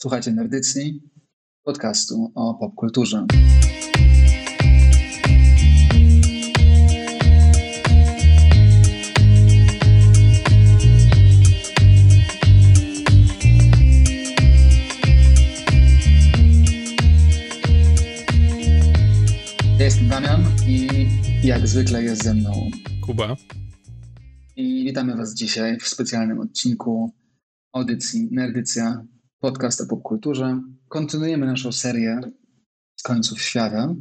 Słuchajcie Nerdycji, podcastu o popkulturze. Ja jestem Damian i jak zwykle jest ze mną Kuba. I witamy Was dzisiaj w specjalnym odcinku audycji Nerdycja, podcast o popkulturze. Kontynuujemy naszą serię z końców świata,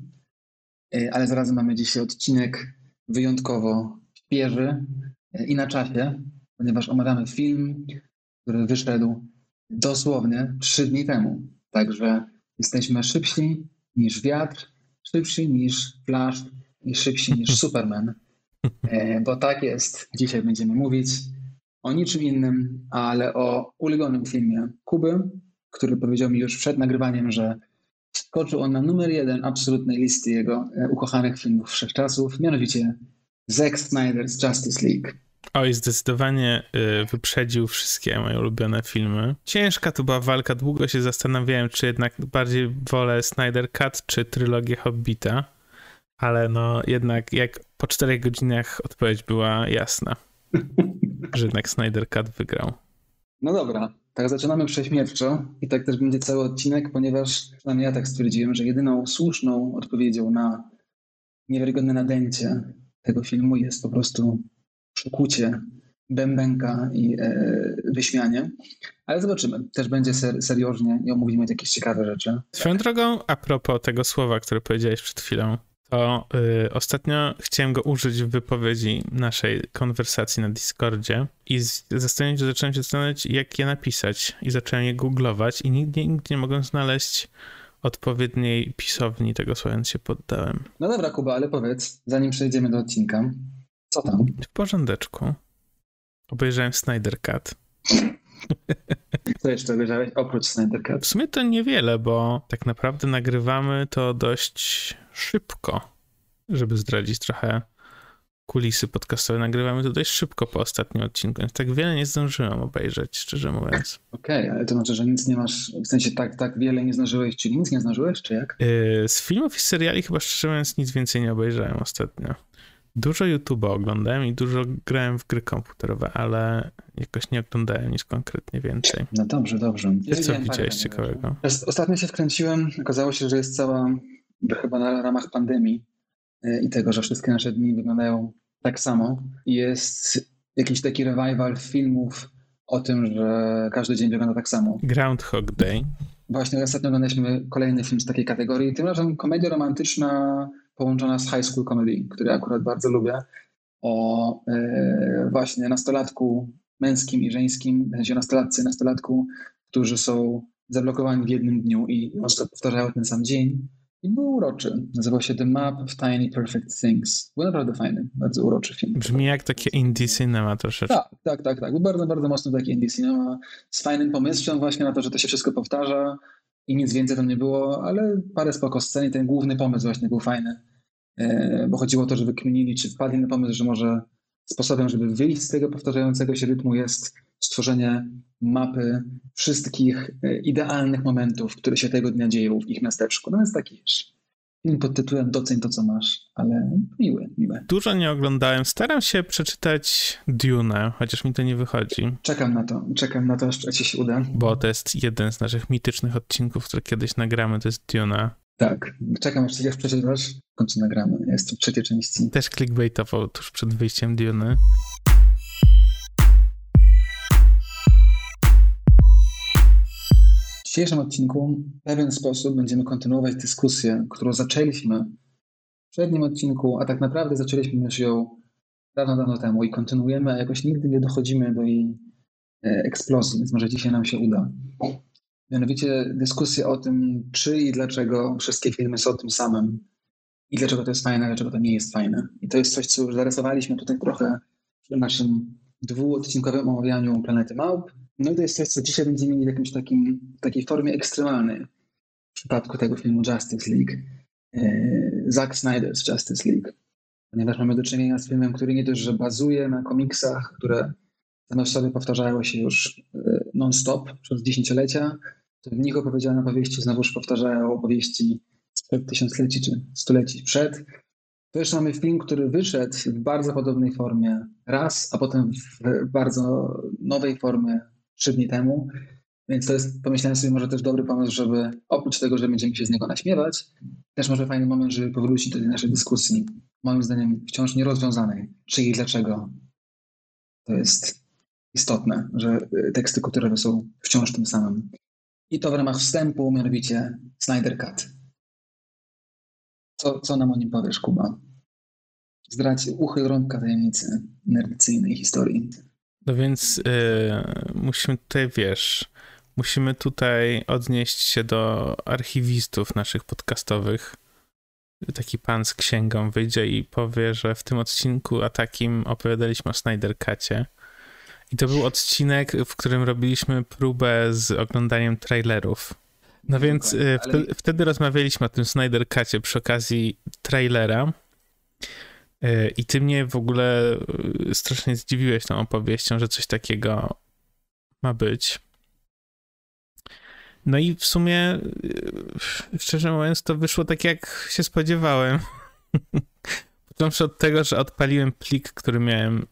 y, ale zarazem mamy dzisiaj odcinek wyjątkowo świeży y, i na czasie, ponieważ omawiamy film, który wyszedł dosłownie trzy dni temu. Także jesteśmy szybsi niż wiatr, szybsi niż Flash i szybsi niż Superman. E, Bo tak jest. Dzisiaj będziemy mówić o niczym innym, ale o ulubionym filmie Kuby, który powiedział mi już przed nagrywaniem, że skoczył on na numer jeden absolutnej listy jego e, ukochanych filmów wszechczasów, mianowicie Zack Snyder's Justice League. Oj, zdecydowanie y, wyprzedził wszystkie moje ulubione filmy. Ciężka to była walka, długo się zastanawiałem, czy jednak bardziej wolę Snyder Cut, czy trylogię Hobbita, ale no jednak jak po czterech godzinach odpowiedź była jasna, że jednak Snyder Cut wygrał. No dobra, tak zaczynamy prześmiewczo i tak też będzie cały odcinek, ponieważ przynajmniej ja tak stwierdziłem, że jedyną słuszną odpowiedzią na niewiarygodne nadęcie tego filmu jest po prostu przykucie bębenka i e, wyśmianie. Ale zobaczymy. Też będzie ser, seriożnie i omówimy jakieś ciekawe rzeczy. Swoją drogą, a propos tego słowa, które powiedziałeś przed chwilą, to y, ostatnio chciałem go użyć w wypowiedzi naszej konwersacji na Discordzie i zastanawiam się, zacząłem się zastanawiać, jak je napisać i zacząłem je googlować i nigdzie, nigdzie nie mogłem znaleźć odpowiedniej pisowni tego słowa, więc się poddałem. No dobra, Kuba, ale powiedz, zanim przejdziemy do odcinka, co tam? W porządeczku. Obejrzałem Snyder Cut. Co jeszcze obejrzałeś oprócz Snyder Cut? W sumie to niewiele, bo tak naprawdę nagrywamy to dość szybko, żeby zdradzić trochę kulisy podcastowe. Nagrywamy to dość szybko po ostatnim odcinku, więc tak wiele nie zdążyłem obejrzeć, szczerze mówiąc. Okej, ale to znaczy, że nic nie masz, w sensie tak, tak wiele nie zdążyłeś, czyli nic nie zdążyłeś, czy jak? Yy, z filmów i seriali chyba szczerze mówiąc nic więcej nie obejrzałem ostatnio. Dużo YouTube'a oglądałem i dużo grałem w gry komputerowe, ale jakoś nie oglądałem nic konkretnie więcej. No dobrze, dobrze. Ty co widziałeś ciekawego? Ostatnio się wkręciłem, okazało się, że jest cała, chyba na ramach pandemii e, i tego, że wszystkie nasze dni wyglądają tak samo. Jest jakiś taki revival filmów o tym, że każdy dzień wygląda tak samo. Groundhog Day. Właśnie ostatnio oglądaliśmy kolejny film z takiej kategorii, tym razem komedia romantyczna połączona z high school comedy, który akurat bardzo lubię, o e, właśnie nastolatku męskim i żeńskim, w sensie nastolatce i nastolatku, którzy są zablokowani w jednym dniu i powtarzają ten sam dzień. I był uroczy. Nazywał się The Map of Tiny Perfect Things. Był naprawdę fajny, bardzo uroczy film. Brzmi jak takie indie cinema troszeczkę. Tak, tak, tak, tak. Był bardzo, bardzo mocno taki indie cinema z fajnym pomysłem właśnie na to, że to się wszystko powtarza i nic więcej tam nie było, ale parę spoko scen i ten główny pomysł właśnie był fajny, E, bo chodziło o to, że wykminili, czy wpadli na pomysł, że może sposobem, żeby wyjść z tego powtarzającego się rytmu jest stworzenie mapy wszystkich e, idealnych momentów, które się tego dnia dzieją w ich miasteczku. No więc taki wiesz, pod tytułem Doceń to, co masz, ale miły, miły. Dużo nie oglądałem. Staram się przeczytać Dune, chociaż mi to nie wychodzi, Czekam na to, czekam na to, aż ci się uda. bo to jest jeden z naszych mitycznych odcinków, które kiedyś nagramy, to jest Dune. Tak, czekam aż się przeczytasz, w końcu nagramy. Jest to trzecia części. Też clickbaitowo tuż przed wyjściem Dune. Dzisiejszym odcinku w pewien sposób będziemy kontynuować dyskusję, którą zaczęliśmy w przednim odcinku, a tak naprawdę zaczęliśmy już ją dawno, dawno temu i kontynuujemy, a jakoś nigdy nie dochodzimy do jej e, eksplozji, więc może dzisiaj nam się uda. Mianowicie dyskusję o tym, czy i dlaczego wszystkie filmy są tym samym i dlaczego to jest fajne, a dlaczego to nie jest fajne. I to jest coś, co już zarysowaliśmy tutaj trochę w naszym dwuodcinkowym omawianiu Planety Małp. No i to jest coś, co dzisiaj będziemy mieli w jakimś takim, takiej formie ekstremalnej w przypadku tego filmu Justice League. E, Zack Snyder's Justice League. Ponieważ mamy do czynienia z filmem, który nie dość, że bazuje na komiksach, które same w sobie powtarzały się już e, non-stop przez dziesięciolecia, w nich opowiedziane opowieści znowuż powtarzają opowieści sprzed tysiącleci czy stuleci przed. To mamy film, który wyszedł w bardzo podobnej formie raz, a potem w bardzo nowej formie trzy dni temu. Więc to jest, pomyślałem sobie, może też dobry pomysł, żeby oprócz tego, że będziemy się z niego naśmiewać, też może fajny moment, żeby powrócić do tej naszej dyskusji, moim zdaniem wciąż nierozwiązanej, czy i dlaczego to jest istotne, że teksty kulturowe są wciąż tym samym. I to w ramach wstępu, mianowicie Snyder Cut. Co, co nam o nim powiesz, Kuba? Zdrać, uchyl rąbka tajemnicy nerdycyjnej historii. No więc yy, musimy tutaj, wiesz, musimy tutaj odnieść się do archiwistów naszych podcastowych. Taki pan z księgą wyjdzie i powie, że w tym odcinku a takim opowiadaliśmy o Snyder Cutie. I to był odcinek, w którym robiliśmy próbę z oglądaniem trailerów. No więc wtedy, wtedy, rozmawialiśmy o tym Snyder Cutie przy okazji trailera. Y, I ty mnie w ogóle y, strasznie zdziwiłeś tą opowieścią, że coś takiego ma być. No i w sumie, szczerze mówiąc, to wyszło tak, jak się spodziewałem. Począwszy od tego, że odpaliłem plik, który miałem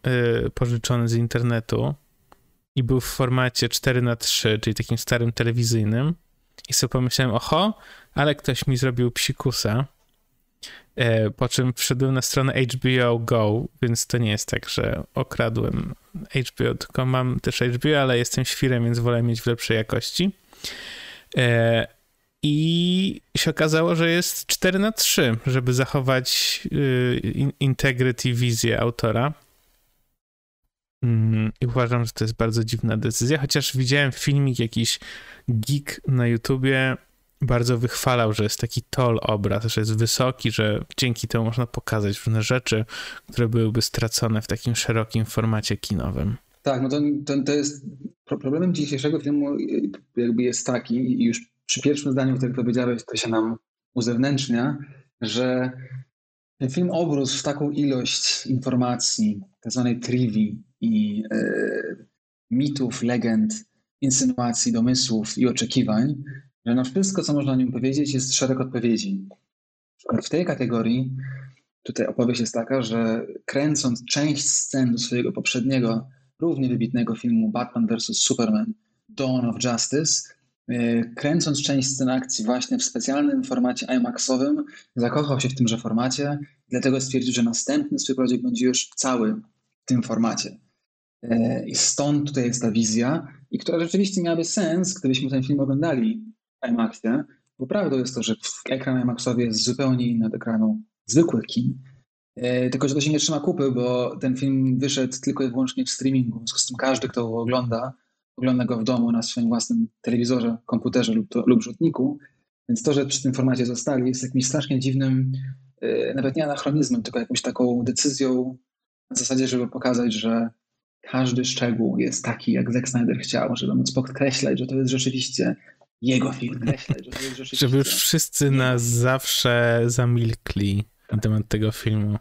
pożyczony z internetu i był w formacie 4 na 3 czyli takim starym telewizyjnym. I sobie pomyślałem, oho, ale ktoś mi zrobił psikusa. E, po czym wszedłem na stronę HBO Go, więc to nie jest tak, że okradłem HBO, tylko mam też HBO, ale jestem świrem, więc wolę mieć w lepszej jakości. E, I się okazało, że jest 4 na 3 żeby zachować y, integrity wizję autora. Mm, I uważam, że to jest bardzo dziwna decyzja, chociaż widziałem filmik, jakiś geek na YouTubie bardzo wychwalał, że jest taki tall obraz, że jest wysoki, że dzięki temu można pokazać różne rzeczy, które byłyby stracone w takim szerokim formacie kinowym. Tak, no to, to, to jest problemem dzisiejszego filmu jakby jest taki i już przy pierwszym zdaniu, które powiedziałeś, to się nam uzewnętrznia, że ten film obrósł w taką ilość informacji, tak zwanej trivii i e, mitów, legend, insynuacji, domysłów i oczekiwań, że na wszystko, co można o nim powiedzieć, jest szereg odpowiedzi. W tej kategorii tutaj opowieść jest taka, że kręcąc część scen do swojego poprzedniego, równie wybitnego filmu Batman vs. Superman Dawn of Justice, e, kręcąc część scen akcji właśnie w specjalnym formacie IMAXowym, zakochał się w tymże formacie, dlatego stwierdził, że następny swój projekt będzie już cały w tym formacie. E, I stąd tutaj jest ta wizja, i która rzeczywiście miałaby sens, gdybyśmy ten film oglądali IMAXie, bo prawdą jest to, że ekran IMAXowy jest zupełnie inny od ekranu zwykłych kin, e, tylko, że to się nie trzyma kupy, bo ten film wyszedł tylko i wyłącznie w streamingu. W związku z tym każdy, kto go ogląda, ogląda go w domu na swoim własnym telewizorze, komputerze lub, lub rzutniku. Więc to, że przy tym formacie zostali, jest jakimś strasznie dziwnym, e, nawet nie anachronizmem, tylko jakąś taką decyzją na zasadzie, żeby pokazać, że każdy szczegół jest taki, jak Zack Snyder chciał, żeby móc podkreślać, że to jest rzeczywiście jego film. Podkreślać, że to jest rzeczywiście żeby już wszyscy nas zawsze zamilkli na temat tego filmu.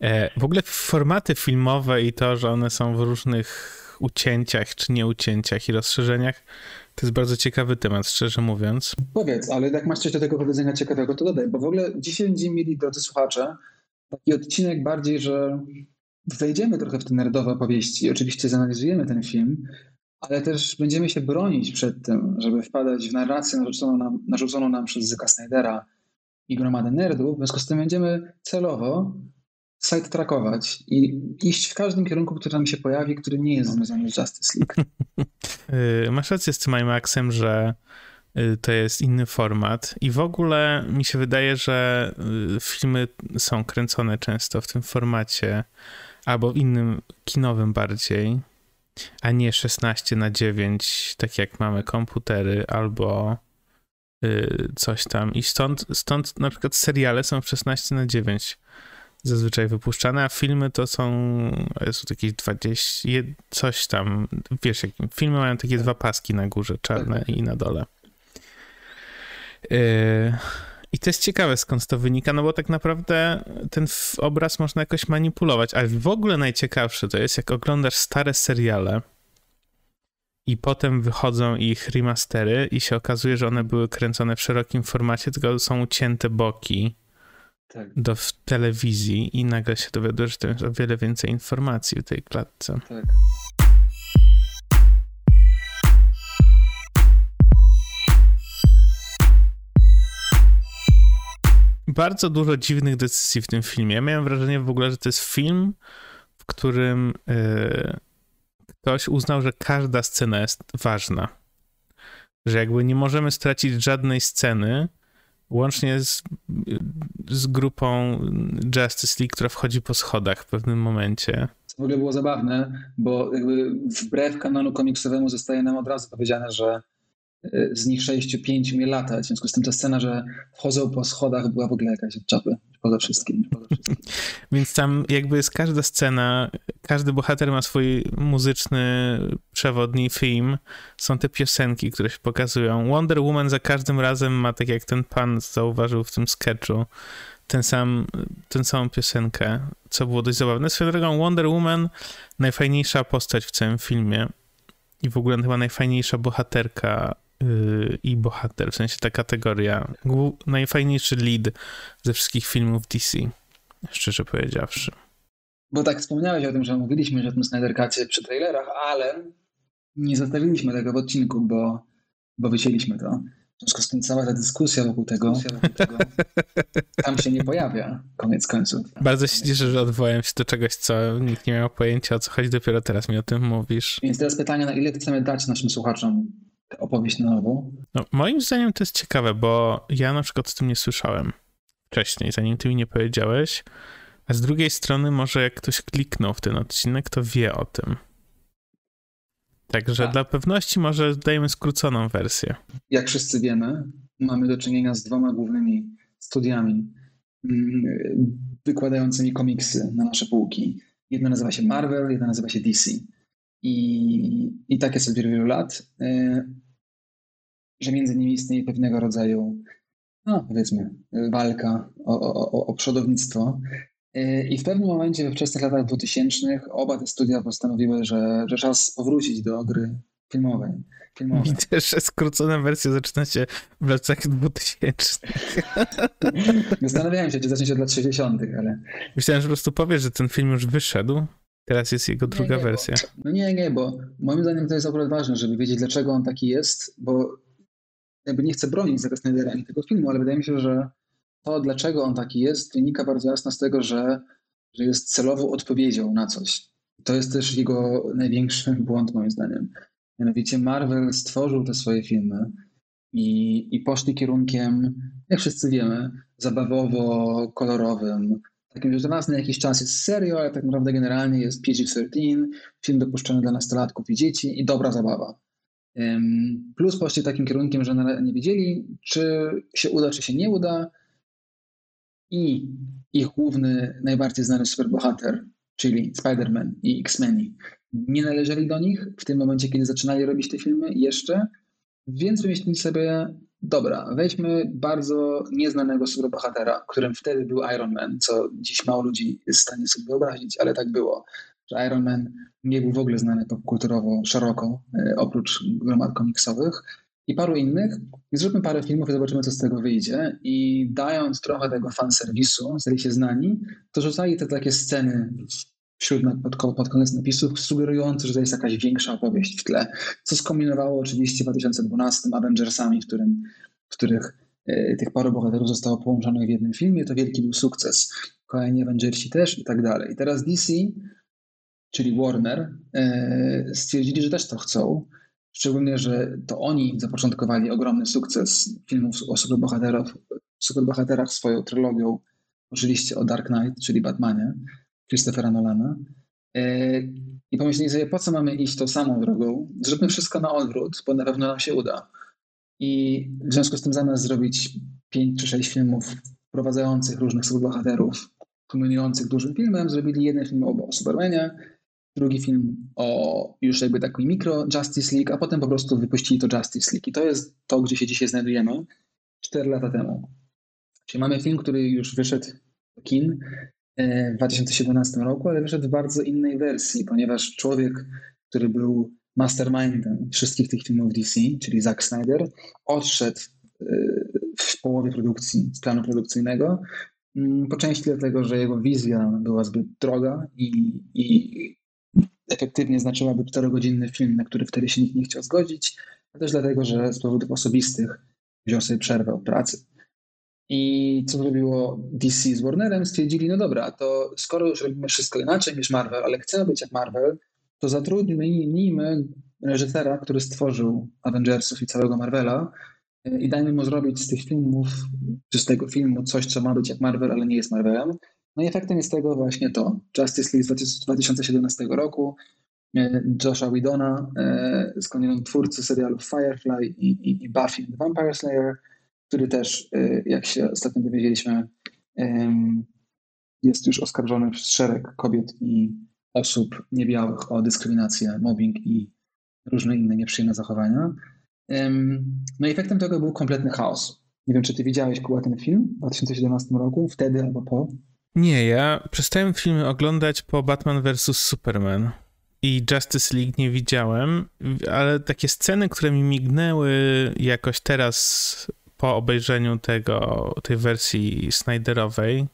E, w ogóle formaty filmowe i to, że one są w różnych ucięciach czy nieucięciach i rozszerzeniach, to jest bardzo ciekawy temat, szczerze mówiąc. Powiedz, ale jak masz coś do tego powiedzenia ciekawego, to dodaj, bo w ogóle dzisiaj będziemy mieli, drodzy słuchacze, taki odcinek bardziej, że wejdziemy trochę w te nerdowe opowieści i oczywiście zanalizujemy ten film, ale też będziemy się bronić przed tym, żeby wpadać w narrację narzuconą nam, narzuconą nam przez Zyka Snydera i gromadę nerdów. W związku z tym będziemy celowo sidetrackować i iść w każdym kierunku, który nam się pojawi, który nie jest związany z Justice League. Y, masz rację z tym IMAXem, że y, to jest inny format i w ogóle mi się wydaje, że y, filmy są kręcone często w tym formacie albo innym kinowym bardziej, a nie 16 na 9, tak jak mamy komputery albo coś tam. I stąd, stąd na przykład seriale są w 16 na 9 zazwyczaj wypuszczane, a filmy to są, są jakieś 20, coś tam, wiesz, jak, filmy mają takie dwa paski na górze, czarne i na dole. Yy, I to jest ciekawe, skąd to wynika, no bo tak naprawdę ten obraz można jakoś manipulować, ale w ogóle najciekawsze to jest, jak oglądasz stare seriale i potem wychodzą ich remastery i się okazuje, że one były kręcone w szerokim formacie, tylko są ucięte boki tak. do telewizji i nagle się dowiaduje, że to jest o wiele więcej informacji w tej klatce. Tak. Bardzo dużo dziwnych decyzji w tym filmie. Ja miałem wrażenie w ogóle, że to jest film, w którym yy, ktoś uznał, że każda scena jest ważna. Że jakby nie możemy stracić żadnej sceny, łącznie z, z grupą Justice League, która wchodzi po schodach w pewnym momencie. w ogóle było zabawne, bo jakby wbrew kanonu komiksowemu zostaje nam od razu powiedziane, że z nich sześciu, pięciu nie lata. W związku z tym ta scena, że wchodzą po schodach była w ogóle jakaś od czapy. Poza wszystkim. Poza wszystkim. Więc tam jakby jest każda scena, każdy bohater ma swój muzyczny przewodni film. Są te piosenki, które się pokazują. Wonder Woman za każdym razem ma, tak jak ten pan zauważył w tym sketchu, ten sam, tę samą piosenkę, co było dość zabawne. Swoją drogą Wonder Woman, najfajniejsza postać w całym filmie i w ogóle chyba najfajniejsza bohaterka yy, i bohater, w sensie ta kategoria. Najfajniejszy lead ze wszystkich filmów DC, szczerze powiedziawszy. Bo tak wspomniałeś o tym, że mówiliśmy że o tym Snyder Cutie przy trailerach, ale nie zostawiliśmy tego w odcinku, bo, bo wycięliśmy to. W związku z tym cała ta dyskusja wokół tego, wokół tego tam się nie pojawia, koniec końców. Bardzo się cieszę, że odwołałem się do czegoś, co nikt nie miał pojęcia o co chodzi, dopiero teraz mi o tym mówisz. Więc teraz pytanie, na ile chcemy dać naszym słuchaczom opowieść na nowo? No, moim zdaniem to jest ciekawe, bo ja na przykład z tym nie słyszałem wcześniej, zanim ty mi nie powiedziałeś. A z drugiej strony, może jak ktoś kliknął w ten odcinek, to wie o tym. Także tak. dla pewności może dajemy skróconą wersję. Jak wszyscy wiemy, mamy do czynienia z dwoma głównymi studiami mm, wykładającymi komiksy na nasze półki. Jedna nazywa się Marvel, jedna nazywa się DC. I, i tak jest od wielu, wielu lat, y, że między nimi istnieje pewnego rodzaju, no powiedzmy, walka o, o, o przodownictwo. Y, I w pewnym momencie we wczesnych latach 2000 oba te studia postanowiły, że, że czas powrócić do gry filmowej. filmowej. Widzę, że skrócona wersja zaczyna się w latach 2000. Zastanawiałem się, czy zacznie się od lat 60., ale... Myślałem, że po prostu powiesz, że ten film już wyszedł. Teraz jest jego druga nie, nie, wersja. Bo, no nie, nie, bo moim zdaniem to jest akurat ważne, żeby wiedzieć, dlaczego on taki jest, bo jakby nie chcę bronić Zacka Snydera ani tego filmu, ale wydaje mi się, że to, dlaczego on taki jest, wynika bardzo jasno z tego, że, że jest celową odpowiedzią na coś. To jest też jego największy błąd, moim zdaniem. Mianowicie Marvel stworzył te swoje filmy i, i poszli kierunkiem, jak wszyscy wiemy, zabawowo-kolorowym, takim, że raz na jakiś czas jest serio, ale tak naprawdę generalnie jest PG-13, film dopuszczony dla nastolatków i dzieci i dobra zabawa. Plus poszli takim kierunkiem, że nie wiedzieli, czy się uda, czy się nie uda, i ich główny, najbardziej znany superbohater, czyli Spider-Man i X-Meni, nie należeli do nich w tym momencie, kiedy zaczynali robić te filmy jeszcze, więc wymyślili sobie, dobra, weźmy bardzo nieznanego superbohatera, którym wtedy był Iron Man, co dziś mało ludzi jest w stanie sobie wyobrazić, ale tak było, że Iron Man nie był w ogóle znany popkulturowo szeroko, e, oprócz gromad komiksowych, i paru innych. I zróbmy parę filmów i zobaczymy, co z tego wyjdzie. I dając trochę tego fanserwisu, stali się znani, to rzucali te takie sceny wśród, pod, pod koniec napisów, sugerujące, że to jest jakaś większa opowieść w tle. Co skombinowało oczywiście w 2012 Avengersami, w, którym, w których e, tych paru bohaterów zostało połączonych w jednym filmie. To wielki był sukces. Kolejni Avengersi też i tak dalej. Teraz DC, czyli Warner, e, stwierdzili, że też to chcą Szczególnie, że to oni zapoczątkowali ogromny sukces filmów o superbohaterach, superbohaterach swoją trylogią, oczywiście o Dark Knight, czyli Batmanie, Christophera Nolana. E, I pomyśleli sobie, po co mamy iść tą samą drogą? Zróbmy wszystko na odwrót, bo na pewno nam się uda. I w związku z tym zamiast zrobić pięć czy sześć filmów wprowadzających różnych superbohaterów, kulminujących dużym filmem, zrobili jeden film o Supermanie, drugi film o już jakby taki mikro Justice League, a potem po prostu wypuścili to Justice League. I to jest to, gdzie się dzisiaj znajdujemy 4 lata temu. Czyli mamy film, który już wyszedł do kin w 2017 roku, ale wyszedł w bardzo innej wersji, ponieważ człowiek, który był mastermindem wszystkich tych filmów DC, czyli Zack Snyder, odszedł w połowie produkcji, z planu produkcyjnego. Mm, po części dlatego, że jego wizja była zbyt droga i, i efektywnie znaczyłaby czterogodzinny film, na który wtedy się nikt nie chciał zgodzić, a też dlatego, że z powodów osobistych wziął sobie przerwę od pracy. I co zrobiło DC z Warnerem? Stwierdzili, no dobra, to skoro już robimy wszystko inaczej niż Marvel, ale chcemy być jak Marvel, to zatrudnijmy reżysera, który stworzył Avengersów i całego Marvela i dajmy mu zrobić z tych filmów, czy z tego filmu coś, co ma być jak Marvel, ale nie jest Marvelem. No i efektem jest tego właśnie to. Justice League z 2017 roku, e, Josha Widona, e, skądinąd twórcy serialów Firefly i, i, i Buffy the Vampire Slayer, który też, e, jak się ostatnio dowiedzieliśmy, jest już oskarżony przez szereg kobiet i osób niebiałych o dyskryminację, mobbing i różne inne nieprzyjemne zachowania. No i efektem tego był kompletny chaos. Nie wiem, czy ty widziałeś Kuba ten film w 2017 roku, wtedy albo po? Nie, ja przestałem filmy oglądać po Batman vs. Superman i Justice League nie widziałem, ale takie sceny, które mi mignęły jakoś teraz po obejrzeniu tego, tej wersji Snyderowej,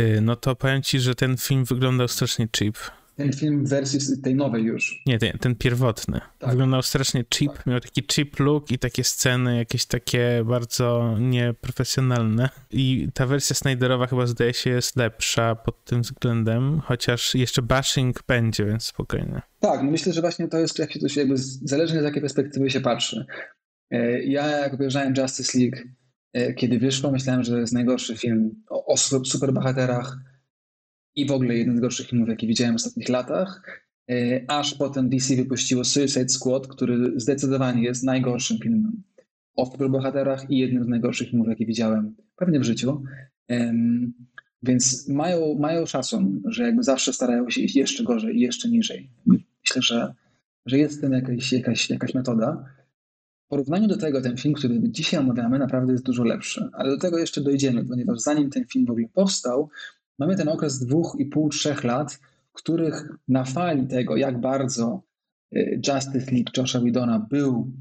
y, no to powiem ci, że ten film wyglądał strasznie cheap ten film w wersji tej nowej już. Nie, ten, ten pierwotny. Tak. Wyglądał strasznie cheap, tak. miał taki cheap look i takie sceny jakieś takie bardzo nieprofesjonalne. I ta wersja Snyderowa chyba zdaje się jest lepsza pod tym względem, chociaż jeszcze bashing będzie, więc spokojnie. Tak, no myślę, że właśnie to jest, jak się to się jakby, zależnie z jakiej perspektywy się patrzy. E, ja jak obejrzałem Justice League, e, kiedy wyszło, myślałem, że jest najgorszy film o, o superbohaterach, i w ogóle jeden z gorszych filmów, jaki widziałem w ostatnich latach. E, aż potem DC wypuściło Suicide Squad, który zdecydowanie jest najgorszym filmem o superbohaterach i jednym z najgorszych filmów, jakie widziałem pewnie w życiu. Więc mają, mają szacun, że jakby zawsze starają się iść jeszcze gorzej i jeszcze niżej. Myślę, że, że jest w tym jakaś, jakaś, jakaś metoda. Porównaniu do tego ten film, który dzisiaj omawiamy, naprawdę jest dużo lepszy. Ale do tego jeszcze dojdziemy, ponieważ zanim ten film w ogóle powstał, Mamy ten okres dwóch i pół, trzech lat, których na fali tego, jak bardzo y, Justice League Josha Widona był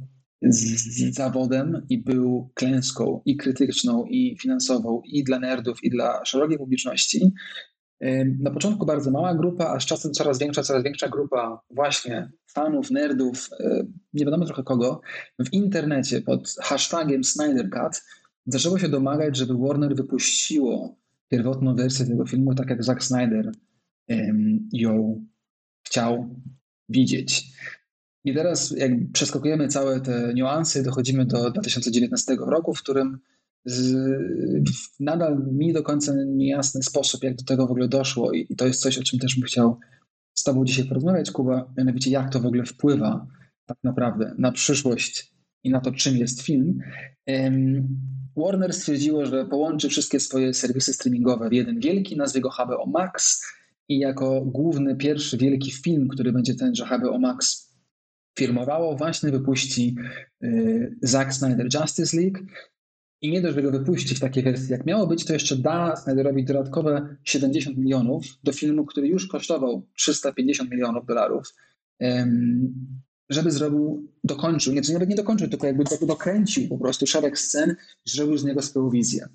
z, zawodem i był klęską i krytyczną, i finansową, i dla nerdów, i dla szerokiej publiczności. Na początku bardzo mała grupa, a z czasem coraz większa, coraz większa grupa właśnie fanów, nerdów, y, nie wiadomo trochę kogo, w internecie pod hashtagiem Snyder Cut zaczęło się domagać, żeby Warner wypuściło pierwotną wersję tego filmu, tak jak Zack Snyder ją chciał widzieć. I teraz, jak przeskakujemy całe te niuanse, dochodzimy do 2019 roku, w którym z, nadal mi do końca niejasny sposób, jak do tego w ogóle doszło, i, to jest coś, o czym też bym chciał z Tobą dzisiaj porozmawiać, Kuba, mianowicie jak to w ogóle wpływa tak naprawdę na przyszłość i na to, czym jest film. Warner stwierdziło, że połączy wszystkie swoje serwisy streamingowe w jeden wielki, nazwie go HBO Max i jako główny, pierwszy wielki film, który będzie tenże HBO Max firmowało, właśnie wypuści y, Zack Snyder Justice League. I nie dość, że go wypuści w takiej wersji, jak miało być, to jeszcze da Snyderowi dodatkowe 70 milionów do filmu, który już kosztował 350 milionów dolarów żeby zrobił, dokończył, nie, nawet nie dokończył, tylko jakby dokręcił po prostu szereg scen, zrobił z niego swoją wizję.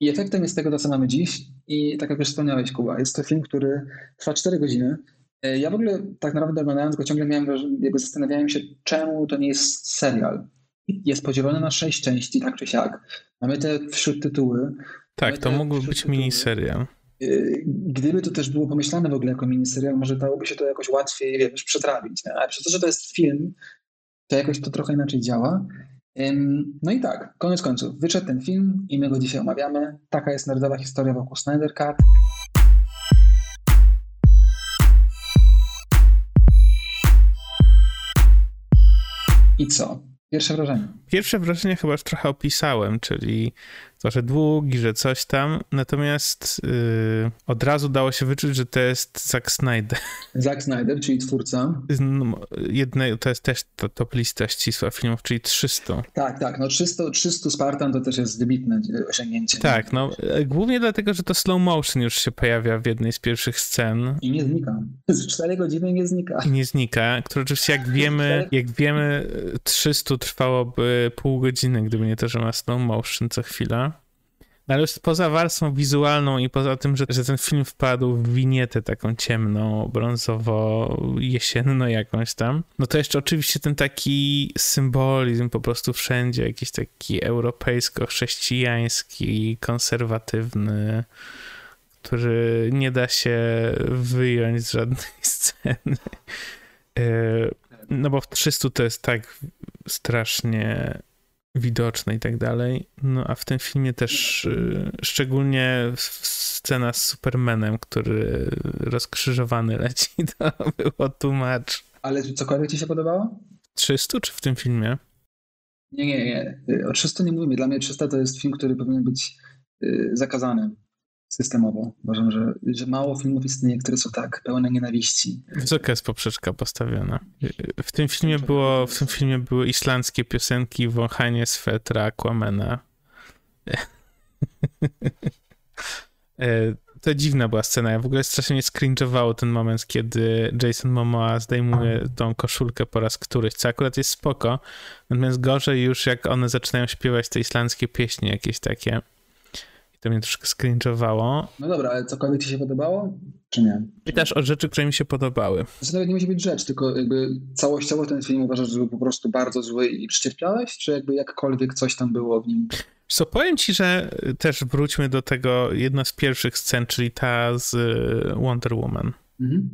I efektem jest tego, to co mamy dziś. I tak jak już wspomniałeś, Kuba, jest to film, który trwa 4 godziny. E, ja w ogóle tak naprawdę oglądając go ciągle miałem, jakby zastanawiałem się, czemu to nie jest serial. Jest podzielony na sześć części, tak czy siak. Mamy te wśród tytuły. Tak, to mógłby być miniserial. Y, gdyby to też było pomyślane w ogóle jako miniserial, może dałoby się to jakoś łatwiej, wiesz, przetrawić. Ale przez to, że to jest film, to jakoś to trochę inaczej działa. No i tak, koniec końców, wyszedł ten film i my go dzisiaj omawiamy. Taka jest narodowa historia wokół Snyder Cut. I co? Pierwsze wrażenie. Pierwsze wrażenie chyba już trochę opisałem, czyli trochę długi, że coś tam, natomiast yy, od razu dało się wyczuć, że to jest Zack Snyder. Zack Snyder, czyli twórca. No, jedne, to jest też to, top lista ścisła filmów, czyli 300. Tak, tak, no 300, 300 Spartan to też jest wybitne osiągnięcie. Tak, no głównie dlatego, że to slow motion już się pojawia w jednej z pierwszych scen. I nie znika. Z 4 godziny nie znika. Nie znika, które oczywiście jak wiemy, jak wiemy 300 trwałoby pół godziny, gdyby nie to, że ma slow motion co chwila. No ale już poza warstwą wizualną i poza tym, że, że ten film wpadł w winietę taką ciemną, brązowo-jesienną jakąś tam, no to jeszcze oczywiście ten taki symbolizm po prostu wszędzie, jakiś taki europejsko-chrześcijański, konserwatywny, który nie da się wyjąć z żadnej sceny. E, no bo w 300 to jest tak strasznie widoczne i tak dalej. No a w tym filmie też y, szczególnie scena z Supermanem, który rozkrzyżowany leci, to było tłumacz. Ale cokolwiek ci się podobało? 300 czy w tym filmie? Nie, nie, nie. O 300 nie mówimy. Dla mnie 300 to jest film, który powinien być y, zakazany systemowo. Uważam, że, że mało filmów istnieje, które są tak pełne nienawiści. Wysoka jest poprzeczka postawiona. W tym filmie było, w tym filmie były islandzkie piosenki, wąchanie swetra Aquamena. E, to dziwna była scena. Ja w ogóle strasznie mnie skringowało ten moment, kiedy Jason Momoa zdejmuje tą koszulkę po raz któryś, co akurat jest spoko. Natomiast gorzej już jak one zaczynają śpiewać te islandzkie pieśni jakieś takie. To mnie troszkę scringe'owało. No dobra, ale cokolwiek ci się podobało, czy nie? Pytasz o rzeczy, które mi się podobały. To nawet nie musi być rzecz, tylko jakby całościowo ten film uważasz, że był po prostu bardzo zły i przecierpiałeś, czy jakby jakkolwiek coś tam było w nim? Co, powiem ci, że też wróćmy do tego, jedna z pierwszych scen, czyli ta z y, Wonder Woman. Mhm.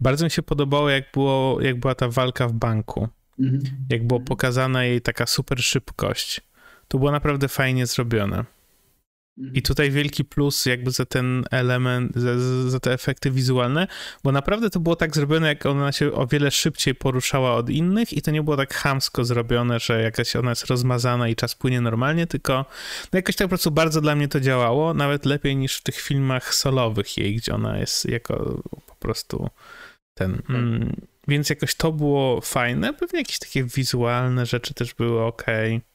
Bardzo mi się podobało, jak, było, jak była ta walka w banku. Mhm. Jak było pokazana jej taka super szybkość. To było naprawdę fajnie zrobione. I tutaj wielki plus jakby za ten element, za, za, te efekty wizualne, bo naprawdę to było tak zrobione, jak ona się o wiele szybciej poruszała od innych i to nie było tak hamsko zrobione, że jakaś ona jest rozmazana i czas płynie normalnie, tylko no jakoś tak po prostu bardzo dla mnie to działało, nawet lepiej niż w tych filmach solowych jej, gdzie ona jest jako po prostu ten... Tak. Mm, więc jakoś to było fajne, pewnie jakieś takie wizualne rzeczy też były ok.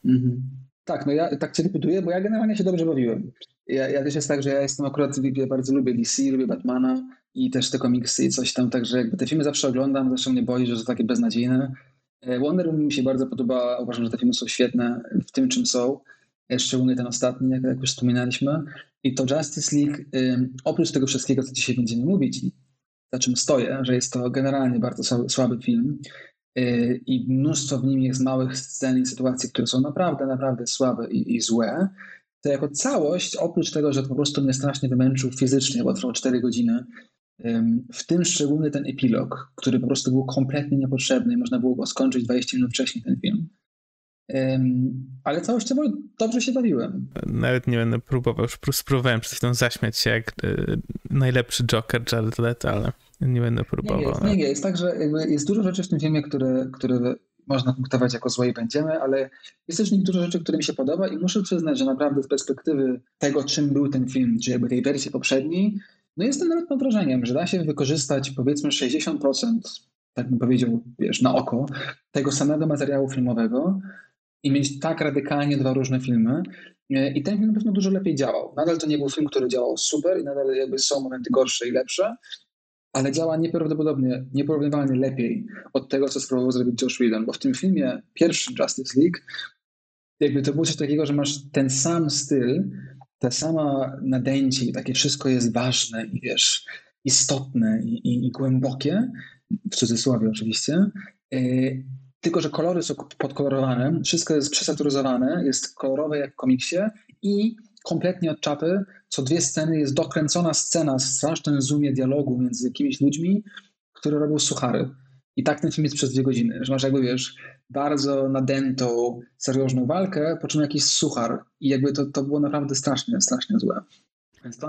Mhm. Tak, no ja tak cię buduję, bo ja generalnie się dobrze bawiłem. Ja, ja też jest tak, że ja jestem akurat, ja bardzo lubię DC, lubię Batmana i też te komiksy i coś tam, także jakby te filmy zawsze oglądam, zawsze mnie boi, że są takie beznadziejne. E, Wonder Woman mi się bardzo podoba, uważam, że te filmy są świetne w tym, czym są, szczególnie ten ostatni, jak, jak już wspominaliśmy. I to Justice League, oprócz tego wszystkiego, co dzisiaj będziemy mówić i za czym stoję, że jest to generalnie bardzo słaby film, i mnóstwo w nim jest małych scen i sytuacji, które są naprawdę, naprawdę słabe i, i złe, to jako całość, oprócz tego, że po prostu mnie strasznie wymęczył fizycznie, bo trwał 4 godziny, w tym szczególnie ten epilog, który po prostu był kompletnie niepotrzebny i można było go skończyć 20 minut wcześniej ten film. Ale całościowo dobrze się bawiłem. Nawet nie będę próbował, już spróbowałem przed chwilą zaśmiać się jak y, najlepszy Joker Jared Leto, ale nie będę próbował. Nie, jest, nie, nie, jest tak, że jest dużo rzeczy w tym filmie, które, które można punktować jako złe i będziemy, ale jest też dużo rzeczy, które mi się podoba i muszę przyznać, że naprawdę z perspektywy tego, czym był ten film, czy jakby tej wersji poprzedniej, no jestem nawet pod wrażeniem, że da się wykorzystać powiedzmy 60%, tak bym powiedział, wiesz, na oko, tego samego materiału filmowego i mieć tak radykalnie dwa różne filmy. I ten film na pewno dużo lepiej działał. Nadal to nie był film, który działał super i nadal jakby są momenty gorsze i lepsze, ale działa nieprawdopodobnie, nieporównywalnie lepiej od tego, co spróbował zrobić Josh Whedon, bo w tym filmie, pierwszy Justice League, jakby to było coś takiego, że masz ten sam styl, ta sama nadęcie takie wszystko jest ważne i wiesz, istotne i, i, i głębokie, w cudzysłowie oczywiście, yy, tylko że kolory są podkolorowane, wszystko jest przesaturyzowane, jest kolorowe jak w komiksie i kompletnie od czapy, co dwie sceny jest dokręcona scena z strasznym zoomie dialogu między jakimiś ludźmi, które robią suchary. I tak ten film jest przez dwie godziny, że masz jakby, wiesz, bardzo nadętą, seriozną walkę, po czym jakiś suchar. I jakby to, to było naprawdę strasznie, strasznie złe.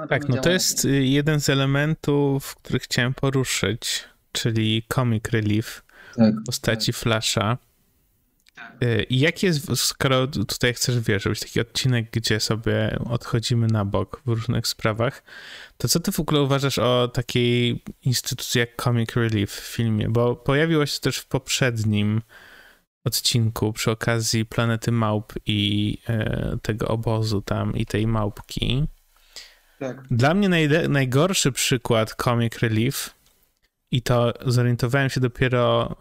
tak, no to jest y, jeden z elementów, który chciałem poruszyć, czyli comic relief tak, w postaci tak. Flasha. Y, I jaki jest, skoro tutaj chcesz, wiesz, robić taki odcinek, gdzie sobie odchodzimy na bok w różnych sprawach, to co ty w ogóle uważasz o takiej instytucji jak Comic Relief w filmie? Bo pojawiło się też w poprzednim odcinku przy okazji Planety Małp i e, tego obozu tam i tej małpki. Tak. Dla mnie najgorszy przykład Comic Relief i to zorientowałem się dopiero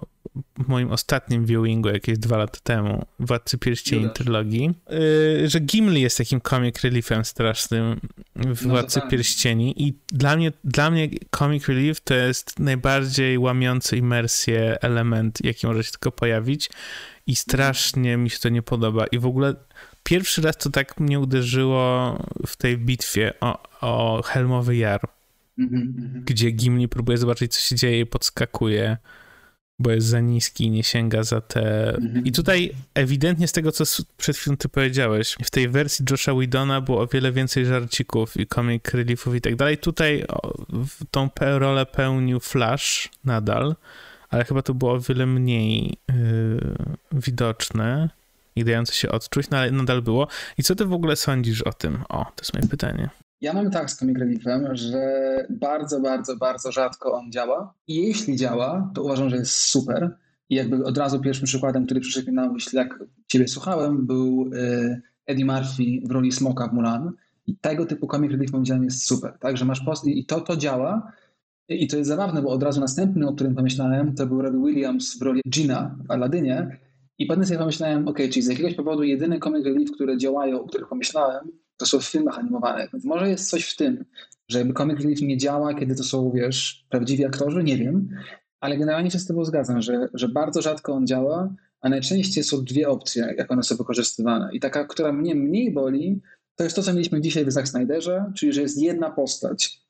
moim ostatnim viewingu jakieś dwa lata temu, Władcy Pierścieni Judasz. trylogii, yy, że Gimli jest takim comic reliefem strasznym w no Władcy Pierścieni i dla mnie, dla mnie comic relief to jest najbardziej łamiący imersję element, jaki może się tylko pojawić i strasznie mi się to nie podoba i w ogóle pierwszy raz to tak mnie uderzyło w tej bitwie o, o Helmowy Jar, mm -hmm. gdzie Gimli próbuje zobaczyć, co się dzieje i podskakuje bo jest za niski i nie sięga za te... Mhm. I tutaj ewidentnie z tego, co przed chwilą ty powiedziałeś, w tej wersji Josha Widona było o wiele więcej żarcików i comic reliefów i tak dalej. Tutaj tą rolę pełnił Flash nadal, ale chyba to było o wiele mniej yy, widoczne i dające się odczuć, no ale nadal było. I co ty w ogóle sądzisz o tym? O, to jest moje pytanie. Ja mam tak z Comic Reliefem, że bardzo, bardzo, bardzo rzadko on działa. I jeśli działa, to uważam, że jest super. I jakby od razu pierwszym przykładem, który przyszedł mi na myśl, jak ciebie słuchałem, był e, Eddie Murphy w roli Smoka w Mulan. I tego typu comic relief moim zdaniem jest super, tak? Że masz post i to, to działa. I to jest zabawne, bo od razu następny, o którym pomyślałem, to był Robbie Williams w roli Gina w Aladynie. I potem sobie pomyślałem, ok, czyli z jakiegoś powodu jedyny comic relief, które działają, o których pomyślałem, to są w filmach animowanych. Więc może jest coś w tym, że jakby comic relief nie działa, kiedy to są, wiesz, prawdziwi aktorzy, nie wiem. Ale generalnie się z tobą zgadzam, że, że bardzo rzadko on działa, a najczęściej są dwie opcje, jak one są wykorzystywane. I taka, która mnie mniej boli, to jest to, co mieliśmy dzisiaj w Zack Snyderze, czyli że jest jedna postać,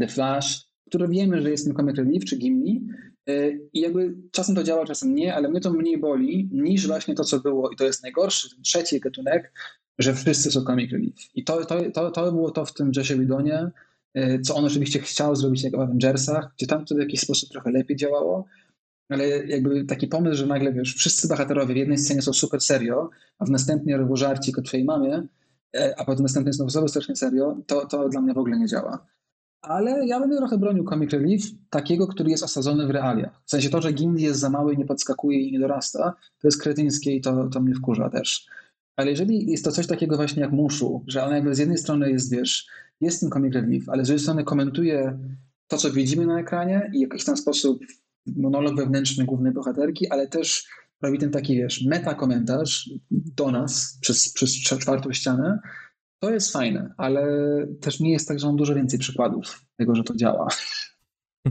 The Flash, który wiemy, że jest tym comic relief czy Gimli, i jakby czasem to działa, czasem nie, ale mnie to mniej boli niż właśnie to, co było, i to jest najgorszy, ten trzeci gatunek, że wszyscy są comic relief. I to, to, to, to było to w tym Jessie Widonie, y, co on oczywiście chciał zrobić jak w Avengersach, gdzie tam to w jakiś sposób trochę lepiej działało, ale jakby taki pomysł, że nagle wiesz, wszyscy bohaterowie w jednej scenie są super serio, a w następnej robią żarcik o twojej mamie, e, a potem następnie znowu są strasznie serio, to, to dla mnie w ogóle nie działa. Ale ja będę trochę bronił comic relief takiego, który jest osadzony w realiach. W sensie to, że Gimli jest za mały, nie podskakuje i nie dorasta, to jest kretyńskie i to, to mnie wkurza też. Ale jeżeli jest to coś takiego właśnie jak Muszu, że ona jakby z jednej strony jest, wiesz, jest ten comic relief, ale z drugiej strony komentuje to, co widzimy na ekranie i w jakiś tam sposób monolog wewnętrzny głównej bohaterki, ale też robi ten taki, wiesz, meta komentarz do nas przez, przez czwartą ścianę, to jest fajne, ale też nie jest tak, że mam dużo więcej przykładów tego, że to działa.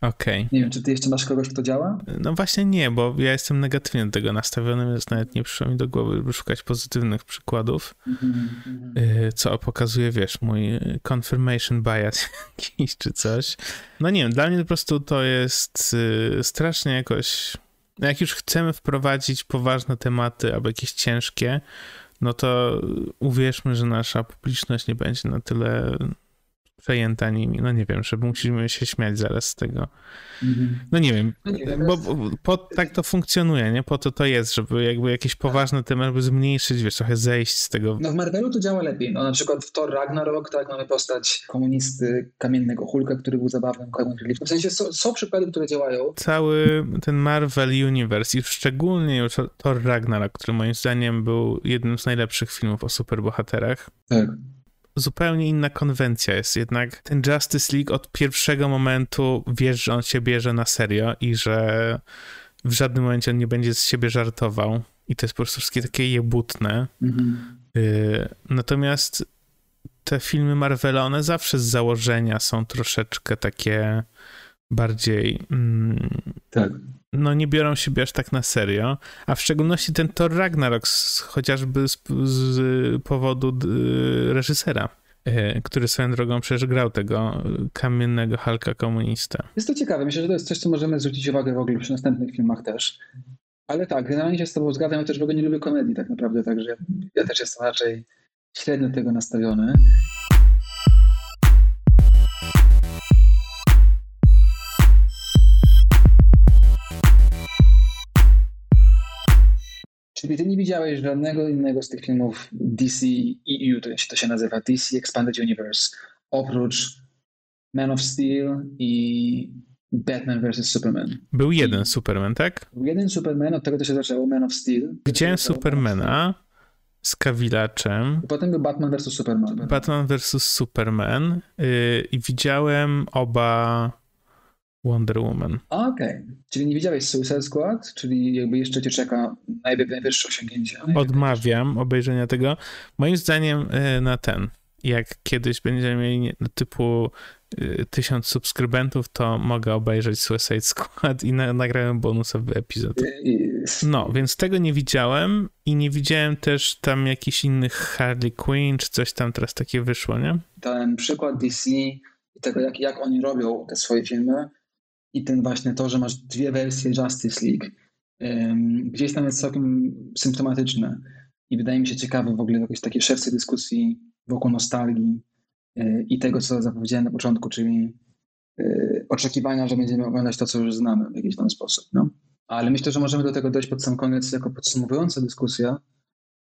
Okej. Okay. Nie wiem, czy ty jeszcze masz kogoś, kto działa? No właśnie nie, bo ja jestem negatywnie do tego nastawiony, więc nawet nie przyszło mi do głowy, by szukać pozytywnych przykładów, mm-hmm. co pokazuje, wiesz, mój confirmation bias jakiś czy coś. No nie wiem, dla mnie po prostu to jest y, strasznie jakoś... Jak już chcemy wprowadzić poważne tematy albo jakieś ciężkie, no to uwierzmy, że nasza publiczność nie będzie na tyle przejęta nimi. No nie wiem, że musimy się śmiać zaraz z tego. Mhm. No nie wiem, no bo po, tak to funkcjonuje, nie? Po to to jest, żeby jakby jakieś poważne tematy, żeby zmniejszyć, wiesz, trochę zejść z tego. No w Marvelu to działa lepiej. No na przykład w Thor Ragnarok, tak, mamy postać komunisty, kamiennego Hulka, który był zabawnym comic relief. W sensie są, są przykłady, które działają. Cały ten Marvel Universe i szczególnie już Thor Ragnarok, który moim zdaniem był jednym z najlepszych filmów o superbohaterach. Tak zupełnie inna konwencja jest. Jednak ten Justice League od pierwszego momentu wiesz, że on się bierze na serio i że w żadnym momencie on nie będzie z siebie żartował. I to jest po prostu wszystkie takie jebutne. Mhm. Y natomiast te filmy Marvela, one zawsze z założenia są troszeczkę takie bardziej. Mm, tak no nie biorą siebie aż tak na serio, a w szczególności ten Thor Ragnarok z, chociażby z, z powodu reżysera e, który swoją drogą przecież grał tego kamiennego Halka komunista. Jest to ciekawe. Myślę, że to jest coś, co możemy zwrócić uwagę w ogóle przy następnych filmach też. Ale tak, generalnie się z tobą zgadzam. Ja też w ogóle nie lubię komedii tak naprawdę, także ja też jestem raczej średnio tego nastawiony. Czyli ty nie widziałeś żadnego innego z tych filmów DC EU, to się, to się nazywa DC Expanded Universe, oprócz Man of Steel i Batman vs. Superman. Był jeden I Superman, tak? Był jeden Superman, od tego to się zaczęło, Man of Steel. Widziałem Supermana z Kawilaczem. Potem był Batman vs. Superman. Batman vs. Superman yy, i widziałem oba Wonder Woman. Okej, okay. czyli nie widziałeś Suicide Squad, czyli jakby jeszcze cię czeka najwyższe osiągnięcie. Odmawiam obejrzenia tego. Moim zdaniem y, na ten, jak kiedyś będziemy mieli typu y, tysiąc subskrybentów, to mogę obejrzeć Suicide Squad i na, nagrałem bonusowy epizod. No, więc tego nie widziałem i nie widziałem też tam jakichś innych Harley Quinn, czy coś tam teraz takie wyszło, nie? Ten przykład DC i tego, jak, jak oni robią te swoje filmy i ten właśnie to, że masz dwie wersje Justice League, gdzieś tam jest całkiem symptomatyczne i wydaje mi się ciekawe w ogóle w jakiejś takiej szerszej dyskusji wokół nostalgii e, i tego, co zapowiedziałem na początku, czyli e, oczekiwania, że będziemy oglądać to, co już znamy w jakiś tam sposób. No. Ale myślę, że możemy do tego dojść pod sam koniec jako podsumowująca dyskusja,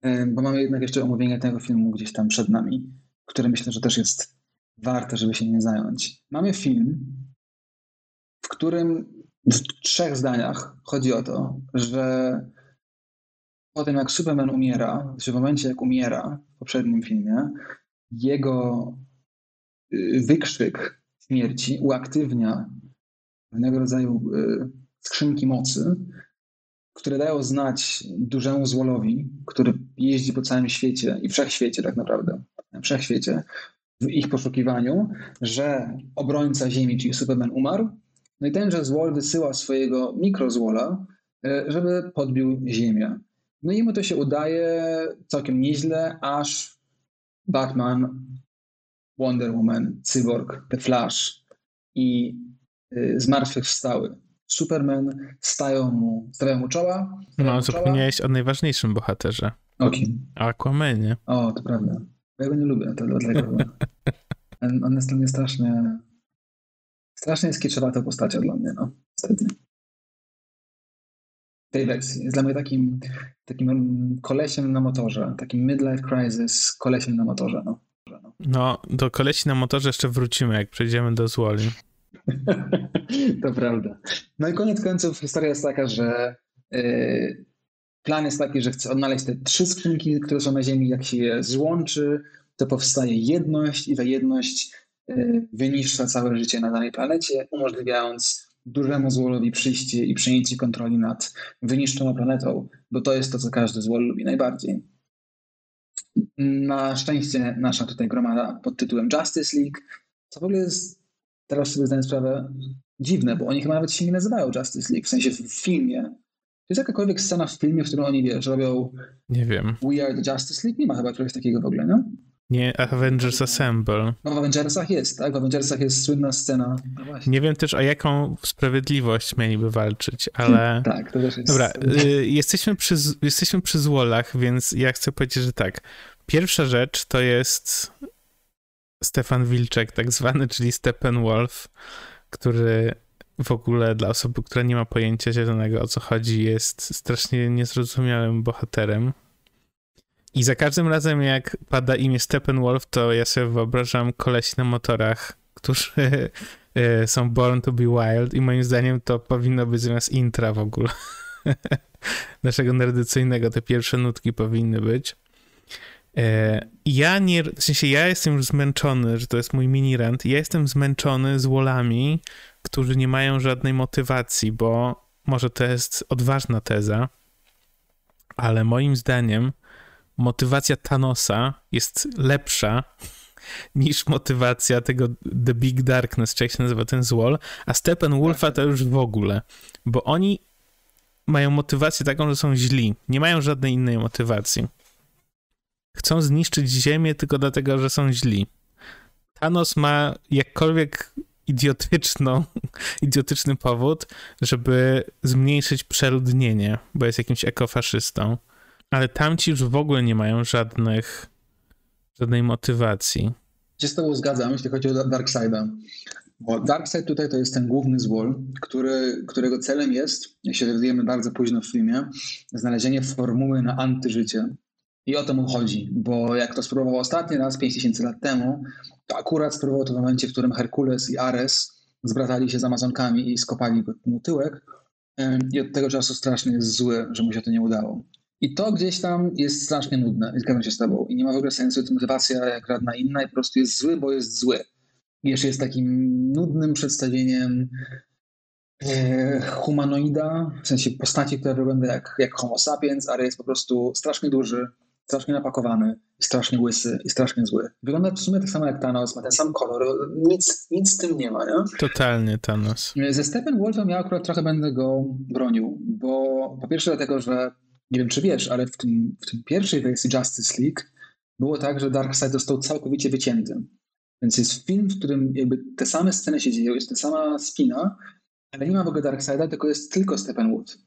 e, bo mamy jednak jeszcze omówienie tego filmu gdzieś tam przed nami, które myślę, że też jest warte, żeby się nie zająć. Mamy film, w którym w trzech zdaniach chodzi o to, że po tym jak Superman umiera, czy w momencie jak umiera w poprzednim filmie, jego y, wykrzyk śmierci uaktywnia pewnego rodzaju y, skrzynki mocy, które dają znać dużemu złolowi, który jeździ po całym świecie i wszechświecie tak naprawdę, wszechświecie, w ich poszukiwaniu, że obrońca Ziemi, czyli Superman umarł, no i tenże złol wysyła swojego mikrozłola, y, żeby podbił Ziemię. No i mu to się udaje całkiem nieźle, aż Batman, Wonder Woman, Cyborg, The Flash i y, zmartwychwstały Superman stają mu, stawiają mu czoła. No, zapomniałeś o najważniejszym bohaterze. O kim? Aquamanie. O, to prawda. Ja go nie lubię, to dlatego. on, on jest dla mnie strasznie strasznie skiczowata postacia dla mnie, no. Niestety tej wersji. Jest dla mnie takim, takim kolesiem na motorze, takim midlife crisis kolesiem na motorze. No. no, do kolesi na motorze jeszcze wrócimy, jak przejdziemy do Złoli. to prawda. No i koniec końców historia jest taka, że yy, plan jest taki, że chce odnaleźć te trzy skrzynki, które są na Ziemi. Jak się je złączy, to powstaje jedność i ta jedność wyniszcza całe życie na danej planecie, umożliwiając dużemu złolowi przyjście i przejęcie kontroli nad wyniszczoną planetą, bo to jest to, co każdy złol lubi najbardziej. Na szczęście nasza tutaj gromada pod tytułem Justice League, co w ogóle jest, teraz sobie zdaję sprawę, dziwne, bo oni chyba nawet się nie nazywają Justice League, w sensie w filmie. Czy jest jakakolwiek scena w filmie, w którym oni, wiesz, robią Nie wiem. We Are the Justice League? Nie ma chyba czegoś takiego w ogóle, no? Nie, Avengers Assemble. No w Avengersach jest, tak? W Avengersach jest słynna scena. No nie wiem też o jaką sprawiedliwość mieliby walczyć, ale... tak, to też jest... Dobra, y, jesteśmy, przy, jesteśmy przy złolach, więc ja chcę powiedzieć, że tak. Pierwsza rzecz to jest Stefan Wilczek tak zwany, czyli Steppenwolf, który w ogóle dla osoby, która nie ma pojęcia zielonego o co chodzi, jest strasznie niezrozumiałym bohaterem i za każdym razem, jak pada imię Steppenwolf, to ja sobie wyobrażam kolesi na motorach, którzy e, są Born to be Wild i moim zdaniem to powinno być zamiast intra w ogóle naszego nerdycyjnego, te pierwsze nutki powinny być. E, ja nie, w sensie ja jestem już zmęczony, że to jest mój mini rant, ja jestem zmęczony z wolami, którzy nie mają żadnej motywacji, bo może to jest odważna teza, ale moim zdaniem motywacja Thanosa jest lepsza niż motywacja tego The Big Darkness, czy jak się nazywa ten złol, a Steppenwolfa to już w ogóle, bo oni mają motywację taką, że są źli. Nie mają żadnej innej motywacji. Chcą zniszczyć Ziemię tylko dlatego, że są źli. Thanos ma jakkolwiek idiotyczną, idiotyczny powód, żeby zmniejszyć przeludnienie, bo jest jakimś ekofaszystą. Ale tamci już w ogóle nie mają żadnych, żadnej motywacji. Się z tobą zgadzam, jeśli chodzi o Darkseida. Bo Darkseid tutaj to jest ten główny złol, który, którego celem jest, jak się dowiadujemy bardzo późno w filmie, znalezienie formuły na antyżycie. I o to mu chodzi, bo jak to spróbował ostatni raz 5000 lat temu, to akurat spróbował to w momencie, w którym Herkules i Ares zbratali się z Amazonkami i skopali mu tyłek. I od tego czasu strasznie jest zły, że mu się to nie udało. I to gdzieś tam jest strasznie nudne, zgadzam się z tobą. I nie ma w ogóle sensu, to motywacja jak żadna inna i po prostu jest zły, bo jest zły. I jeszcze jest takim nudnym przedstawieniem e, humanoida, w sensie postaci, która wygląda jak, jak homo sapiens, ale jest po prostu strasznie duży, strasznie napakowany, strasznie łysy i strasznie zły. Wygląda w sumie tak samo jak Thanos, ma ten sam kolor, nic, nic z tym nie ma, nie? Totalnie Thanos. Ze Steppenwolfem ja akurat trochę będę go bronił, bo po pierwsze dlatego, że nie wiem czy wiesz, ale w tym, w tym pierwszej wersji Justice League było tak, że Darkseid został całkowicie wycięty. Więc jest film, w którym jakby te same sceny się dzieją, jest ta sama spina, ale nie ma w ogóle Darkseida, tylko jest tylko Steppenwolf.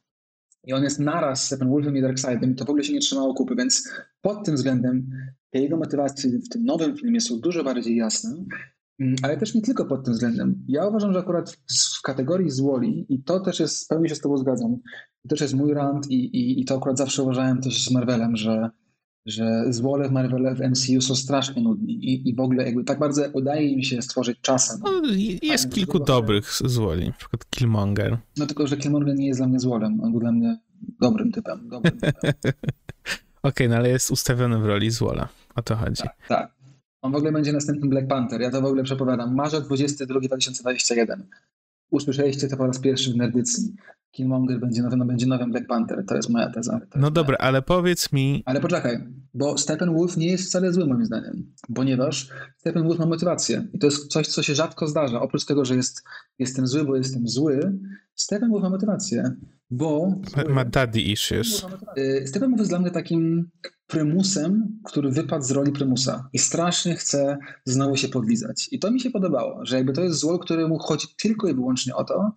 I on jest naraz Steppenwolfem i Darkseidem i to w ogóle się nie trzymało kupy, więc pod tym względem te jego motywacje w tym nowym filmie są dużo bardziej jasne, ale też nie tylko pod tym względem. Ja uważam, że akurat w kategorii złoli, i to też jest, pełni się z tobą zgadzam, to też jest mój rant i, i, i to akurat zawsze uważałem też z Marvelem, że że złole w w MCU są strasznie nudni i, i w ogóle jakby tak bardzo udaje im się stworzyć czasem. No, jest kilku dobrych złoli, na przykład Killmonger. No tylko, że Killmonger nie jest dla mnie złolem, on był dla mnie dobrym typem. Dobrym typem. Okej, okay, no ale jest ustawiony w roli złola, o to chodzi. Tak, tak. On w ogóle będzie następnym Black Panther, ja to w ogóle przepowiadam. Marzec 22 2021. Usłyszeliście to po raz pierwszy w Nerdycji. Killmonger będzie nowym, będzie nowym Black Panther. To jest moja teza. no dobra, ale powiedz mi... Ale poczekaj, bo Steppenwolf nie jest wcale zły moim zdaniem, ponieważ Steppenwolf ma motywację i to jest coś, co się rzadko zdarza. Oprócz tego, że jest, jestem zły, bo jestem zły, Steppenwolf ma motywację, bo... Ma daddy issues. Steppenwolf jest dla mnie takim prymusem, który wypadł z roli prymusa i strasznie chce znowu się podlizać. I to mi się podobało, że jakby to jest zło, któremu chodzi tylko i wyłącznie o to,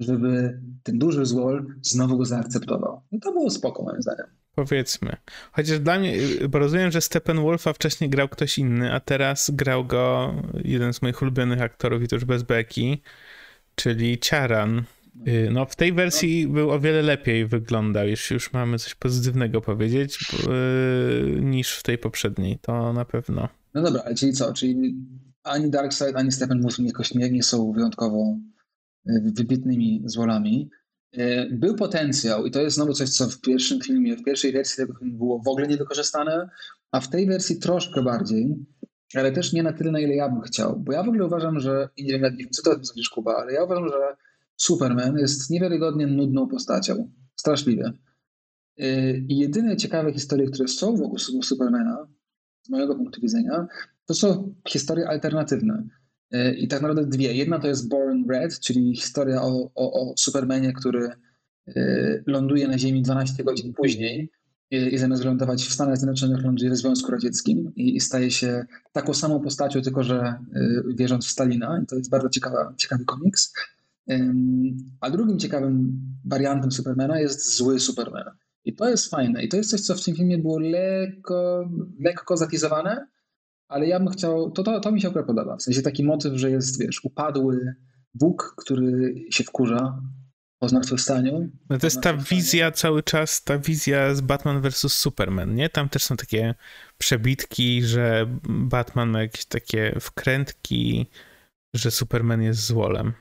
żeby ten duży złol znowu go zaakceptował. I to było spoko moim zdaniem. Powiedzmy. Chociaż dla mnie, bo rozumiem, że Steppenwolfa wcześniej grał ktoś inny, a teraz grał go jeden z moich ulubionych aktorów i to już bez beki, czyli Ciaran. Y, no, w tej wersji był o wiele lepiej wyglądał, już, już mamy coś pozytywnego powiedzieć, yy, niż w tej poprzedniej, to na pewno. No dobra, ale czyli co? Czyli ani Darkseid, ani Steppenwolf jakoś nie, nie są wyjątkowo wybitnymi złolami. Był potencjał i to jest znowu coś, co w pierwszym filmie, w pierwszej wersji tego filmu było w ogóle niewykorzystane, a w tej wersji troszkę bardziej, ale też nie na tyle, na ile ja bym chciał. Bo ja w ogóle uważam, że, i nie wiem, co to sądzisz, Kuba, ale ja uważam, że Superman jest niewiarygodnie nudną postacią. Straszliwie. I jedyne ciekawe historie, które są wokół Supermana, z mojego punktu widzenia, to są historie alternatywne. E, I tak naprawdę dwie. Jedna to jest Born Red, czyli historia o, o, o Supermanie, który e, ląduje na Ziemi 12 godzin później i zamiast lądować w Stanach Zjednoczonych ląduje w Związku Radzieckim i, staje się taką samą postacią, tylko że wierząc w Stalina. I to jest bardzo ciekawa, ciekawy komiks. A drugim ciekawym wariantem Supermana jest zły Superman. I to jest fajne. I to jest coś, co w tym filmie było lekko, lekko zatizowane, ale ja bym chciał, to, to, to mi się akurat podoba, w sensie taki motyw, że jest, wiesz, upadły Bóg, który się wkurza po zmartwychwstaniu. No to jest ta wizja cały czas, ta wizja z Batman vs. Superman, nie? Tam też są takie przebitki, że Batman ma jakieś takie wkrętki, że Superman jest złolem.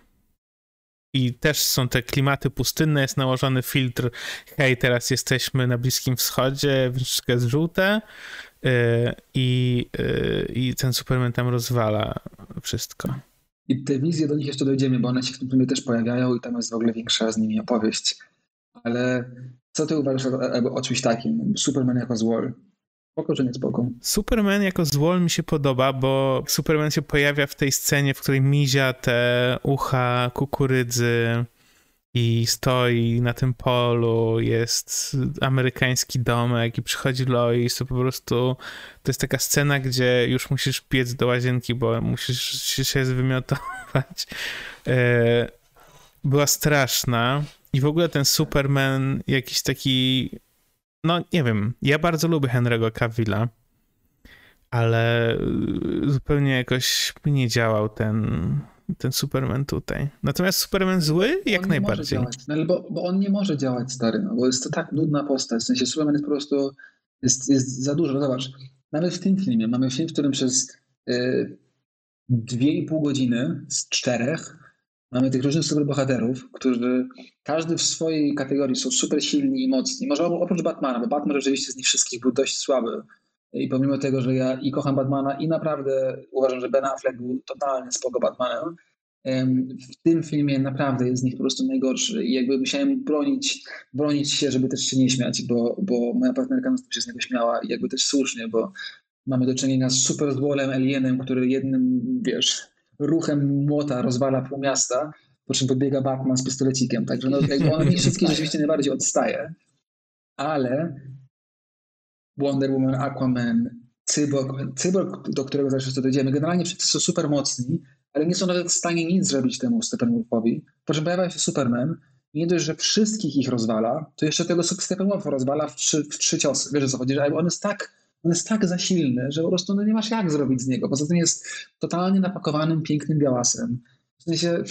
I też są te klimaty pustynne, jest nałożony filtr, hej, teraz jesteśmy na Bliskim Wschodzie, wszystko jest żółte, E, i, e, i ten Superman tam rozwala wszystko. I te wizje, do nich jeszcze dojdziemy, bo one się w tym filmie też pojawiają i tam jest w ogóle większa z nimi opowieść. Ale co ty uważasz o, o, czymś takim? Superman jako złol. Spoko czy nie spoko? Superman jako złol mi się podoba, bo Superman się pojawia w tej scenie, w której mizia te ucha kukurydzy i stoi na tym polu, jest amerykański domek i przychodzi Lois, to po prostu to jest taka scena, gdzie już musisz biec do łazienki, bo musisz się zwymiotować. E, była straszna i w ogóle ten Superman jakiś taki no nie wiem, ja bardzo lubię Henry'ego Cavilla, ale zupełnie jakoś nie działał ten ten Superman tutaj. Natomiast Superman zły? Jak on najbardziej. No, bo, bo on nie może działać, stary, no, bo jest to tak nudna postać. W sensie Superman jest po prostu, jest, jest za dużo. Zobacz, nawet w tym filmie mamy film, w którym przez y, dwie i pół godziny z czterech mamy tych różnych superbohaterów, którzy każdy w swojej kategorii są super silni i mocni. Może oprócz Batmana, bo Batman rzeczywiście z nich wszystkich był dość słaby. I pomimo tego, że ja i kocham Batmana i naprawdę uważam, że Ben Affleck był totalnie spoko Batmanem, w tym filmie naprawdę jest z nich po prostu najgorszy i jakby musiałem bronić, bronić się, żeby też się nie śmiać, bo, bo moja partnerka się z niego śmiała i jakby też słusznie, bo mamy do czynienia z super złolem alienem, który jednym, wiesz, ruchem młota rozwala pół miasta, po czym podbiega Batman z pistolecikiem. Także no, on mi wszystkich rzeczywiście najbardziej odstaje, ale Wonder Woman, Aquaman, Cyborg, Cyborg do którego zaraz jeszcze dojdziemy, generalnie wszyscy są super mocni, ale nie są nawet w stanie nic zrobić temu Steppenwolfowi. Po czym pojawia się Superman, nie dość, że wszystkich ich rozwala, to jeszcze tego Steppenwolfa rozwala w trzy, w trzy ciosy. Wiesz o co chodzi? Że on jest tak, on jest tak za silny, że po prostu no nie masz jak zrobić z niego. Poza tym jest totalnie napakowanym, pięknym białasem. W sensie,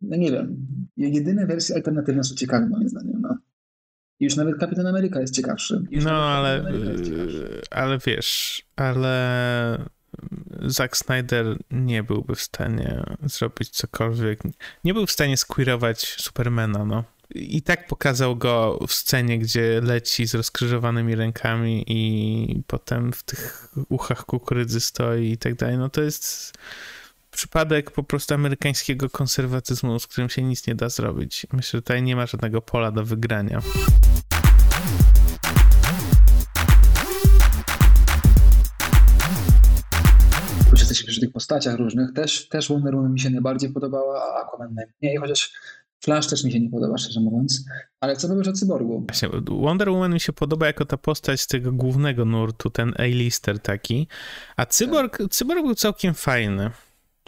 no nie wiem, jedyne wersje alternatywne są ciekawe moim zdaniem. No. Już nawet Kapitan Ameryka jest ciekawszy. Już no, ale, ciekawszy. ale wiesz, ale Zack Snyder nie byłby w stanie zrobić cokolwiek. Nie był w stanie squeerować Supermana, no. I tak pokazał go w scenie, gdzie leci z rozkrzyżowanymi rękami i potem w tych uchach kukurydzy stoi i tak dalej. No to jest przypadek po prostu amerykańskiego konserwatyzmu, z którym się nic nie da zrobić. Myślę, że tutaj nie ma żadnego pola do wygrania. jesteśmy przy tych postaciach różnych, też, też Wonder Woman mi się najbardziej podobała, a Aquaman najmniej, chociaż Flash też mi się nie podoba, szczerze mówiąc. Ale co powiesz o Cyborgu? Właśnie, Wonder Woman mi się podoba jako ta postać z tego głównego nurtu, ten A-lister taki, a Cyborg, tak. Cyborg był całkiem fajny.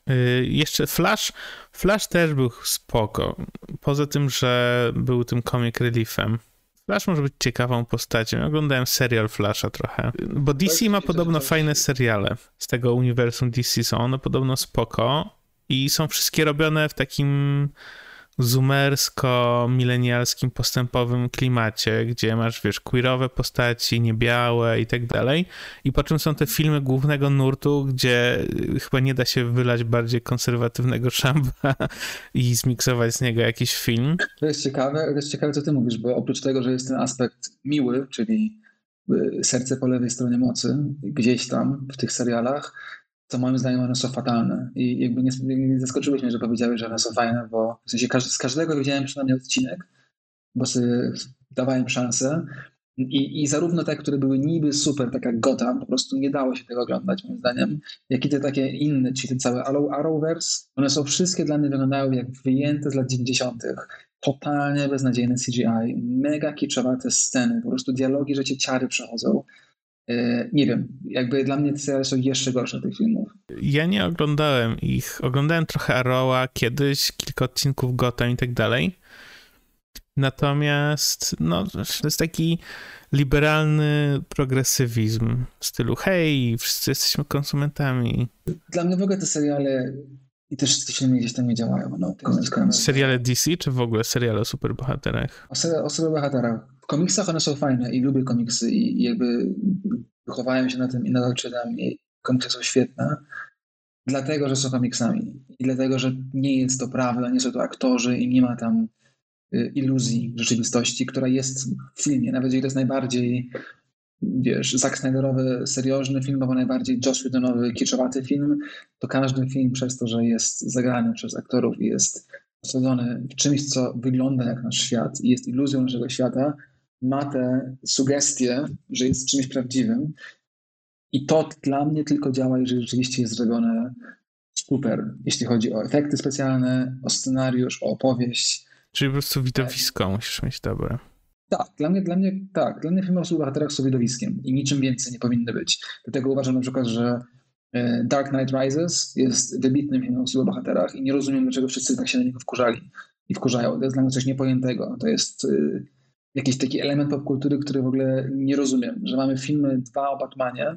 Yy, jeszcze Flash, Flash też był spoko. Poza tym, że był tym comic reliefem. Flash może być ciekawą postacią. oglądałem serial Flasha trochę, bo DC ma podobno fajne seriale z tego uniwersum DC. Są one podobno spoko i są wszystkie robione w takim zoomersko-milenialskim postępowym klimacie, gdzie masz, wiesz, queerowe postaci, niebiałe i tak dalej. I po czym są te filmy głównego nurtu, gdzie chyba nie da się wylać bardziej konserwatywnego szamba i zmiksować z niego jakiś film. To jest ciekawe, to jest ciekawe, co ty mówisz, bo oprócz tego, że jest ten aspekt miły, czyli y, serce po lewej stronie mocy, gdzieś tam w tych serialach, co moim zdaniem one są fatalne. I jakby nie, nie zaskoczyłeś mnie, że powiedziałeś, że one są fajne, bo w sensie z każdego widziałem przynajmniej odcinek, bo sobie dawałem szansę. I, I zarówno te, które były niby super, tak jak Gotham, po prostu nie dało się tego oglądać, moim zdaniem, jak i te takie inne, czyli ten cały Arrowverse, one są wszystkie dla mnie wyglądały jak wyjęte z lat 90. Totalnie beznadziejne CGI, mega kiczowate sceny, po prostu dialogi, że cię ciary przechodzą. E, nie wiem, jakby dla mnie te seriale są jeszcze gorsze tych filmów. Ja nie oglądałem ich. Oglądałem trochę Arrowa kiedyś, kilka odcinków Gotham i tak dalej. Natomiast no, to jest taki liberalny progresywizm w stylu hej, wszyscy jesteśmy konsumentami. Dla mnie w ogóle te seriale i też te filmy gdzieś tam nie działają. No, seriale DC, czy w ogóle seriale o superbohaterach? O, o superbohaterach komiksach one są fajne i lubię komiksy i, jakby wychowałem się na tym i nadal czytam i komiksy są świetne, dlatego, że są komiksami i dlatego, że nie jest to prawda, nie są to aktorzy i nie ma tam y, iluzji rzeczywistości, która jest w filmie, nawet jeżeli to jest najbardziej wiesz, Zack Snyderowy seriożny film, albo najbardziej Joss Whedonowy kiczowaty film, to każdy film przez to, że jest zagrany przez aktorów i jest osadzony w czymś, co wygląda jak nasz świat i jest iluzją naszego świata, ma te sugestie, że jest czymś prawdziwym. I to dla mnie tylko działa, jeżeli rzeczywiście jest zrobione super, jeśli chodzi o efekty specjalne, o scenariusz, o opowieść. Czyli po prostu widowisko musisz mieć dobre. Tak, dla mnie, dla mnie tak. Dla mnie filmy o superbohaterach są widowiskiem i niczym więcej nie powinny być. Dlatego uważam na przykład, że e, Dark Knight Rises jest wybitnym filmem o superbohaterach i nie rozumiem, dlaczego wszyscy tak się na niego wkurzali i wkurzają. To jest dla mnie coś niepojętego. To jest y, jakiś taki element popkultury, który w ogóle nie rozumiem, że mamy filmy dwa o Batmanie,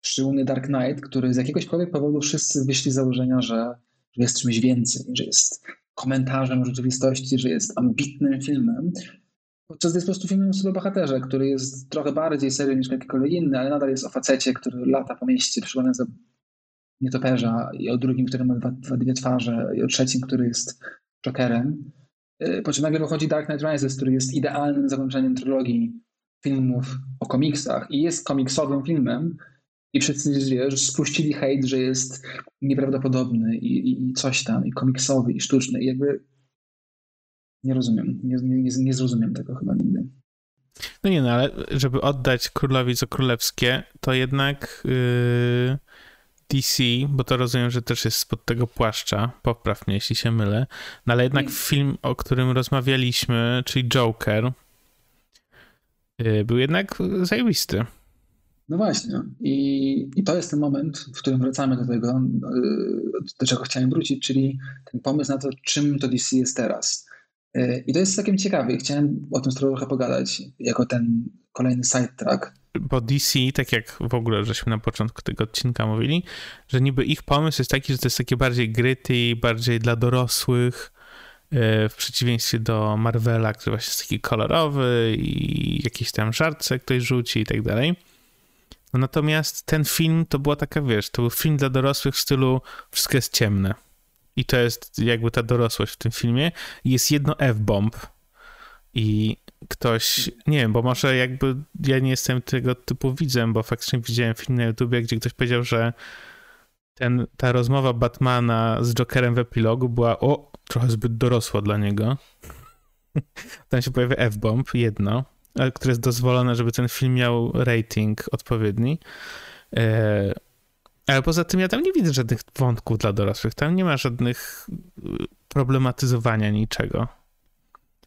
szczególnie Dark Knight, który z jakiegoś powodu wszyscy wyszli z założenia, że jest czymś więcej, że jest komentarzem rzeczywistości, że jest ambitnym filmem, podczas jest po prostu filmem o sobie bohaterze, który jest trochę bardziej serio niż jakikolwiek inny, ale nadal jest o facecie, który lata po mieście, przypomina za nietoperza i o drugim, który ma dwa, dwie twarze i o trzecim, który jest Jokerem. Y, po czym nagle wychodzi Dark Knight Rises, który jest idealnym zakończeniem trylogii filmów o komiksach i jest komiksowym filmem i wszyscy wiesz, spuścili hejt, że jest nieprawdopodobny i, i, i, coś tam, i komiksowy, i sztuczny i jakby nie rozumiem, nie, nie, nie zrozumiem tego chyba nigdy. No nie no, ale żeby oddać królowi co królewskie, to jednak yy, DC, bo to rozumiem, że też jest spod tego płaszcza, popraw mnie jeśli się mylę, no ale jednak film, o którym rozmawialiśmy, czyli Joker, yy, był jednak zajebisty. No właśnie. I, I to jest ten moment, w którym wracamy do tego, yy, do czego chciałem wrócić, czyli ten pomysł na to, czym to DC jest teraz. Yy, I to jest całkiem ciekawe. Chciałem o tym trochę pogadać, jako ten kolejny sidetrack. Bo DC, tak jak w ogóle żeśmy na początku tego odcinka mówili, że niby ich pomysł jest taki, że to jest takie bardziej gritty, bardziej dla dorosłych, yy, w przeciwieństwie do Marvela, który właśnie jest taki kolorowy i jakiś tam żartce ktoś rzuci i tak dalej. No natomiast ten film to była taka, wiesz, to był film dla dorosłych w stylu wszystko jest ciemne. I to jest jakby ta dorosłość w tym filmie. Jest jedno F-bomb. I ktoś, nie wiem, bo może jakby ja nie jestem tego typu widzem, bo faktycznie widziałem film na YouTubie, gdzie ktoś powiedział, że ten, ta rozmowa Batmana z Jokerem w epilogu była o, trochę zbyt dorosła dla niego. Tam się pojawia F-bomb, jedno które jest dozwolone, żeby ten film miał rating odpowiedni. E, ale poza tym ja tam nie widzę żadnych wątków dla dorosłych. Tam nie ma żadnych y, problematyzowania niczego.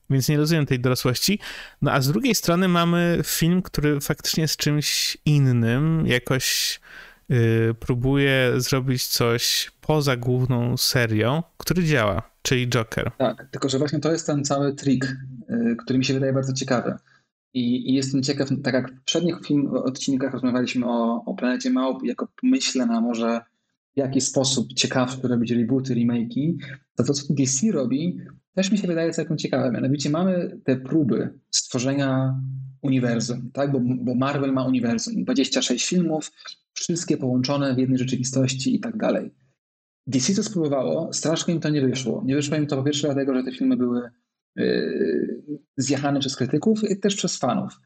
Więc nie rozumiem tej dorosłości. No a z drugiej strony mamy film, który faktycznie jest czymś innym, jakoś yy, próbuje zrobić coś poza główną serią, który działa, czyli Joker. Tak, tylko że właśnie to jest ten cały trik, yy, który mi się wydaje bardzo ciekawy. I, I, jestem ciekaw, tak jak w poprzednich film, odcinkach rozmawialiśmy o, o Planecie Małp jako pomyśle na może w jaki sposób ciekawsze robić rebooty, remake'i, to to, co DC robi, też mi się wydaje całkiem ciekawe. Mianowicie mamy te próby stworzenia uniwersum, tak? bo, bo Marvel ma uniwersum, 26 filmów, wszystkie połączone w jednej rzeczywistości i tak dalej. DC to spróbowało, strasznie im to nie wyszło. Nie wyszło im to po pierwsze dlatego, że te filmy były Y, zjechane przez krytyków i też przez fanów.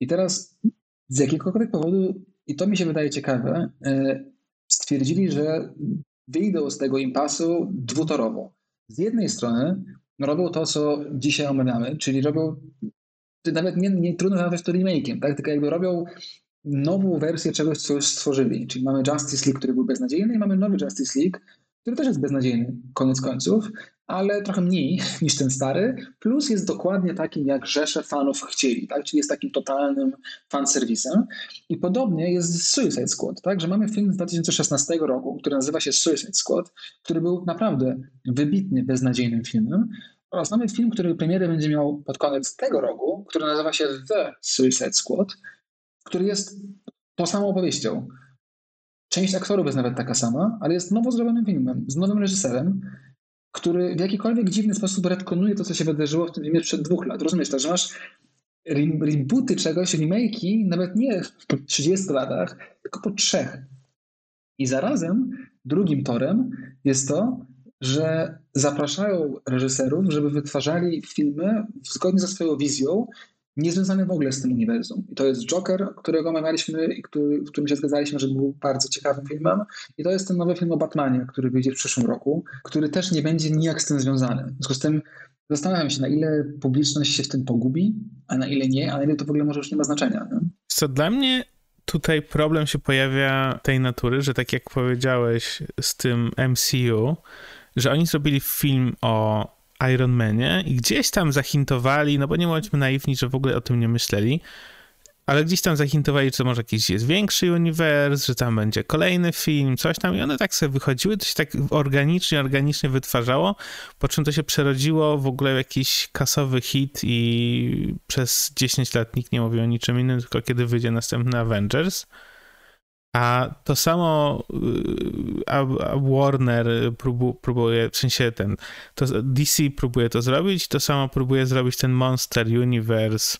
I teraz z jakiegokolwiek powodu, i to mi się wydaje ciekawe, y, stwierdzili, że wyjdą z tego impasu dwutorowo. Z jednej strony robią to, co dzisiaj omawiamy, czyli robią, nawet nie, nie trudno nazwać to remake'iem, tak? tylko jakby robią nową wersję czegoś, co już stworzyli. Czyli mamy Justice League, który był beznadziejny i mamy nowy Justice League, który też jest beznadziejny, koniec końców, ale trochę mniej niż ten stary, plus jest dokładnie takim, jak rzesze fanów chcieli, tak? czyli jest takim totalnym fanserwisem. I podobnie jest z Suicide Squad, tak? że mamy film z 2016 roku, który nazywa się Suicide Squad, który był naprawdę wybitnie beznadziejnym filmem, oraz mamy film, który premierę będzie miał pod koniec tego roku, który nazywa się The Suicide Squad, który jest tą samą opowieścią. Część aktorów jest nawet taka sama, ale jest nowo zrobionym filmem, z nowym reżyserem, który w jakikolwiek dziwny sposób retkonuje to, co się wydarzyło w tym filmie przed dwóch lat. Rozumiesz, to, że masz rebooty czegoś, remake'i, nawet nie po 30 latach, tylko po trzech. I zarazem drugim torem jest to, że zapraszają reżyserów, żeby wytwarzali filmy zgodnie ze swoją wizją, niezwiązany w ogóle z tym uniwersum. I to jest Joker, którego omawialiśmy i który, w którym się zgadzaliśmy, że był bardzo ciekawym filmem. I to jest ten nowy film o Batmanie, który wyjdzie w przyszłym roku, który też nie będzie nijak z tym związany. W związku z tym zastanawiam się, na ile publiczność się w tym pogubi, a na ile nie, a na ile to w ogóle może już nie ma znaczenia. Nie? Co dla mnie tutaj problem się pojawia tej natury, że tak jak powiedziałeś z tym MCU, że oni zrobili film o Iron Manie i gdzieś tam zahintowali, no bo nie bądźmy naiwni, że w ogóle o tym nie myśleli, ale gdzieś tam zahintowali, że może jakiś jest większy uniwers, że tam będzie kolejny film, coś tam i one tak sobie wychodziły, to się tak organicznie, organicznie wytwarzało, po czym to się przerodziło w ogóle w jakiś kasowy hit i przez 10 lat nikt nie mówił o niczym innym, tylko kiedy wyjdzie następny Avengers. A to samo y, a, a Warner próbu, próbuje, w sensie ten, to DC próbuje to zrobić, to samo próbuje zrobić ten Monster Universe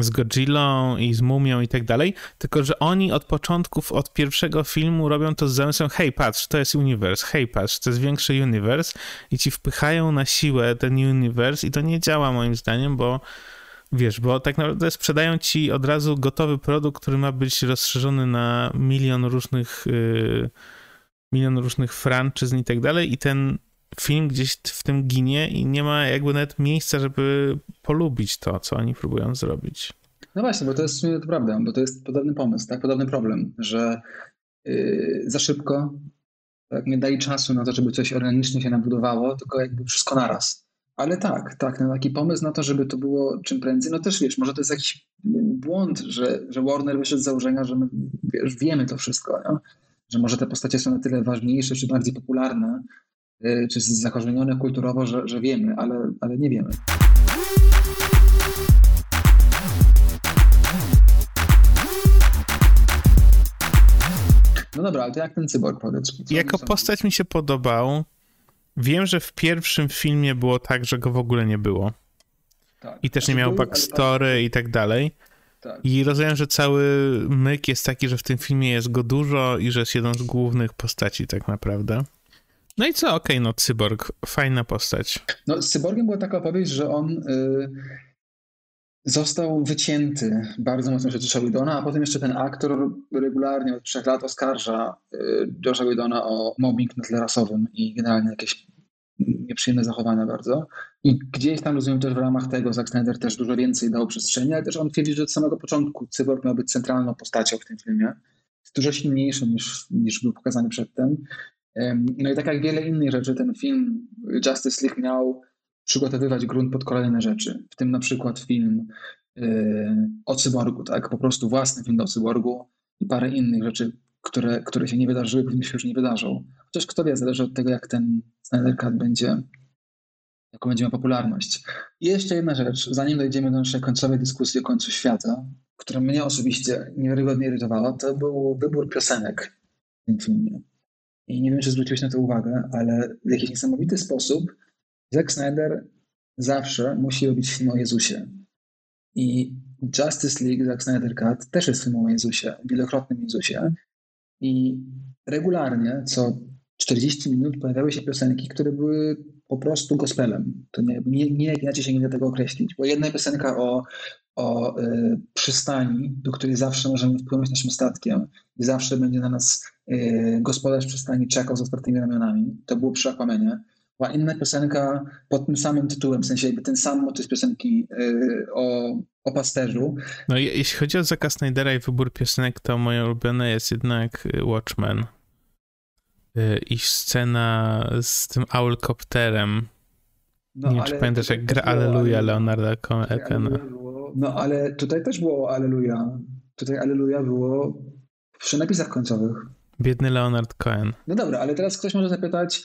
z Godzillą i z Mumią i tak dalej, tylko że oni od początków, od pierwszego filmu robią to z zamysłem, hej patrz, to jest uniwers, hej patrz, to jest większy uniwers i ci wpychają na siłę ten uniwers i to nie działa moim zdaniem, bo wiesz, bo tak naprawdę sprzedają ci od razu gotowy produkt, który ma być rozszerzony na milion różnych yy, milion różnych franczyzn i tak dalej i ten film gdzieś w tym ginie i nie ma jakby nawet miejsca, żeby polubić to, co oni próbują zrobić. No właśnie, bo to jest to prawda, bo to jest podobny pomysł, tak, podobny problem, że yy, za szybko tak, nie dali czasu na to, żeby coś organicznie się nabudowało, tylko jakby wszystko naraz. Ale tak, tak, na taki pomysł na to, żeby to było czym prędzej, no też wiesz, może to jest jakiś błąd, że, że Warner wyszedł z założenia, że my wiesz, wiemy to wszystko, nie? że może te postacie są na tyle ważniejsze czy bardziej popularne, Y, czy zakorzenione kulturowo, że, że wiemy, ale, ale nie wiemy. No dobra, ale to jak ten cyborg powiedz? Jako postać mi się podobał. Wiem, że w pierwszym filmie było tak, że go w ogóle nie było. Tak. I też znaczy nie miał backstory i tak dalej. Tak. I rozumiem, że cały myk jest taki, że w tym filmie jest go dużo i że jest jedną z głównych postaci tak naprawdę. No i co? Okej, okay, no Cyborg, fajna postać. No z Cyborgiem była taka opowieść, że on y, został wycięty bardzo mocno przez Josha Widona, a potem jeszcze ten aktor regularnie od trzech lat oskarża y, Josha Widona o mobbing na tle rasowym i generalnie jakieś nieprzyjemne zachowania bardzo. I gdzieś tam rozumiem też w ramach tego Zack Snyder też dużo więcej dał przestrzeni, ale też on twierdzi, że od samego początku Cyborg miał być centralną postacią w tym filmie. Jest dużo silniejszy niż, niż był pokazany przedtem. No i tak jak wiele innych rzeczy, ten film Justice League miał przygotowywać grunt pod kolejne rzeczy, w tym na przykład film y, o cyborgu, tak, po prostu własny film o cyborgu i parę innych rzeczy, które, które się nie wydarzyły, pewnie się już nie wydarzą. Chociaż kto wie, zależy od tego, jak ten Snyder Cut będzie, jaką będzie miał popularność. I jeszcze jedna rzecz, zanim dojdziemy do naszej końcowej dyskusji o końcu świata, która mnie osobiście niewiarygodnie irytowała, to był wybór piosenek w tym filmie. I nie wiem, czy zwróciłeś na to uwagę, ale w jakiś niesamowity sposób Zack Snyder zawsze musi robić film o Jezusie. I Justice League, Zack Snyder Cut też jest film o Jezusie, wielokrotnym Jezusie. I regularnie, co 40 minut pojawiały się piosenki, które były po prostu gospelem. To nie, nie, nie inaczej się nie da tego określić, bo jedna piosenka o, o y, przystani, do której zawsze możemy wpłynąć naszym statkiem i zawsze będzie na nas y, gospodarz przystani czekał z otwartymi ramionami. To było przy. Była inna piosenka pod tym samym tytułem, w sensie jakby ten sam motyw piosenki y, o, o pasterzu. No jeśli chodzi o Zaka Snydera i wybór piosenek, to moje ulubione jest jednak Watchmen. I scena z tym Owlcopterem. No, nie wiem, czy pamiętasz, jak gra Alleluja Leonarda Cohena. No ale tutaj też było Aleluja. Tutaj Aleluja było przy napisach końcowych. Biedny Leonard Cohen. No dobra, ale teraz ktoś może zapytać,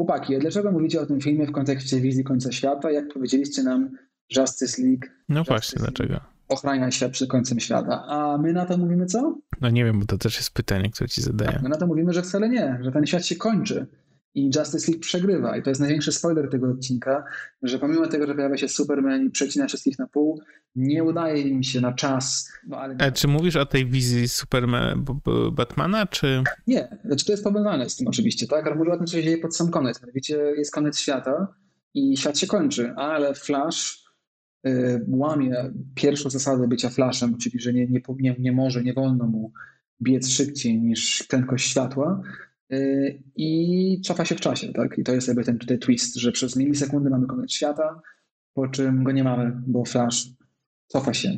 chłopaki, dlaczego mówicie o tym filmie w kontekście wizji końca świata, jak powiedzieliście nam Justice League? No Justice właśnie, League dlaczego? Ochrania świat przed końcem świata. A my na to mówimy co? No nie wiem, bo to też jest pytanie, które ci zadaję. Tak, my na to mówimy, że wcale nie, że ten świat się kończy i Justice League przegrywa. I to jest największy spoiler tego odcinka, że pomimo tego, że pojawia się Superman i przecina wszystkich na pół, nie udaje im się na czas. No, ale... A czy mówisz o tej wizji Superman, Batmana, czy... Nie, znaczy to jest powiązane z tym oczywiście, tak? Ale mówię o tym, co się dzieje pod sam koniec. Mianowicie jest koniec świata i świat się kończy, ale Flash y, łamie pierwszą zasadę bycia Flashem, czyli że nie, nie, nie, nie może, nie wolno mu biec szybciej niż prędkość światła, i cofa się w czasie, tak? I to jest jakby ten tutaj twist, że przez milisekundy mamy koniec świata, po czym go nie mamy, bo Flash cofa się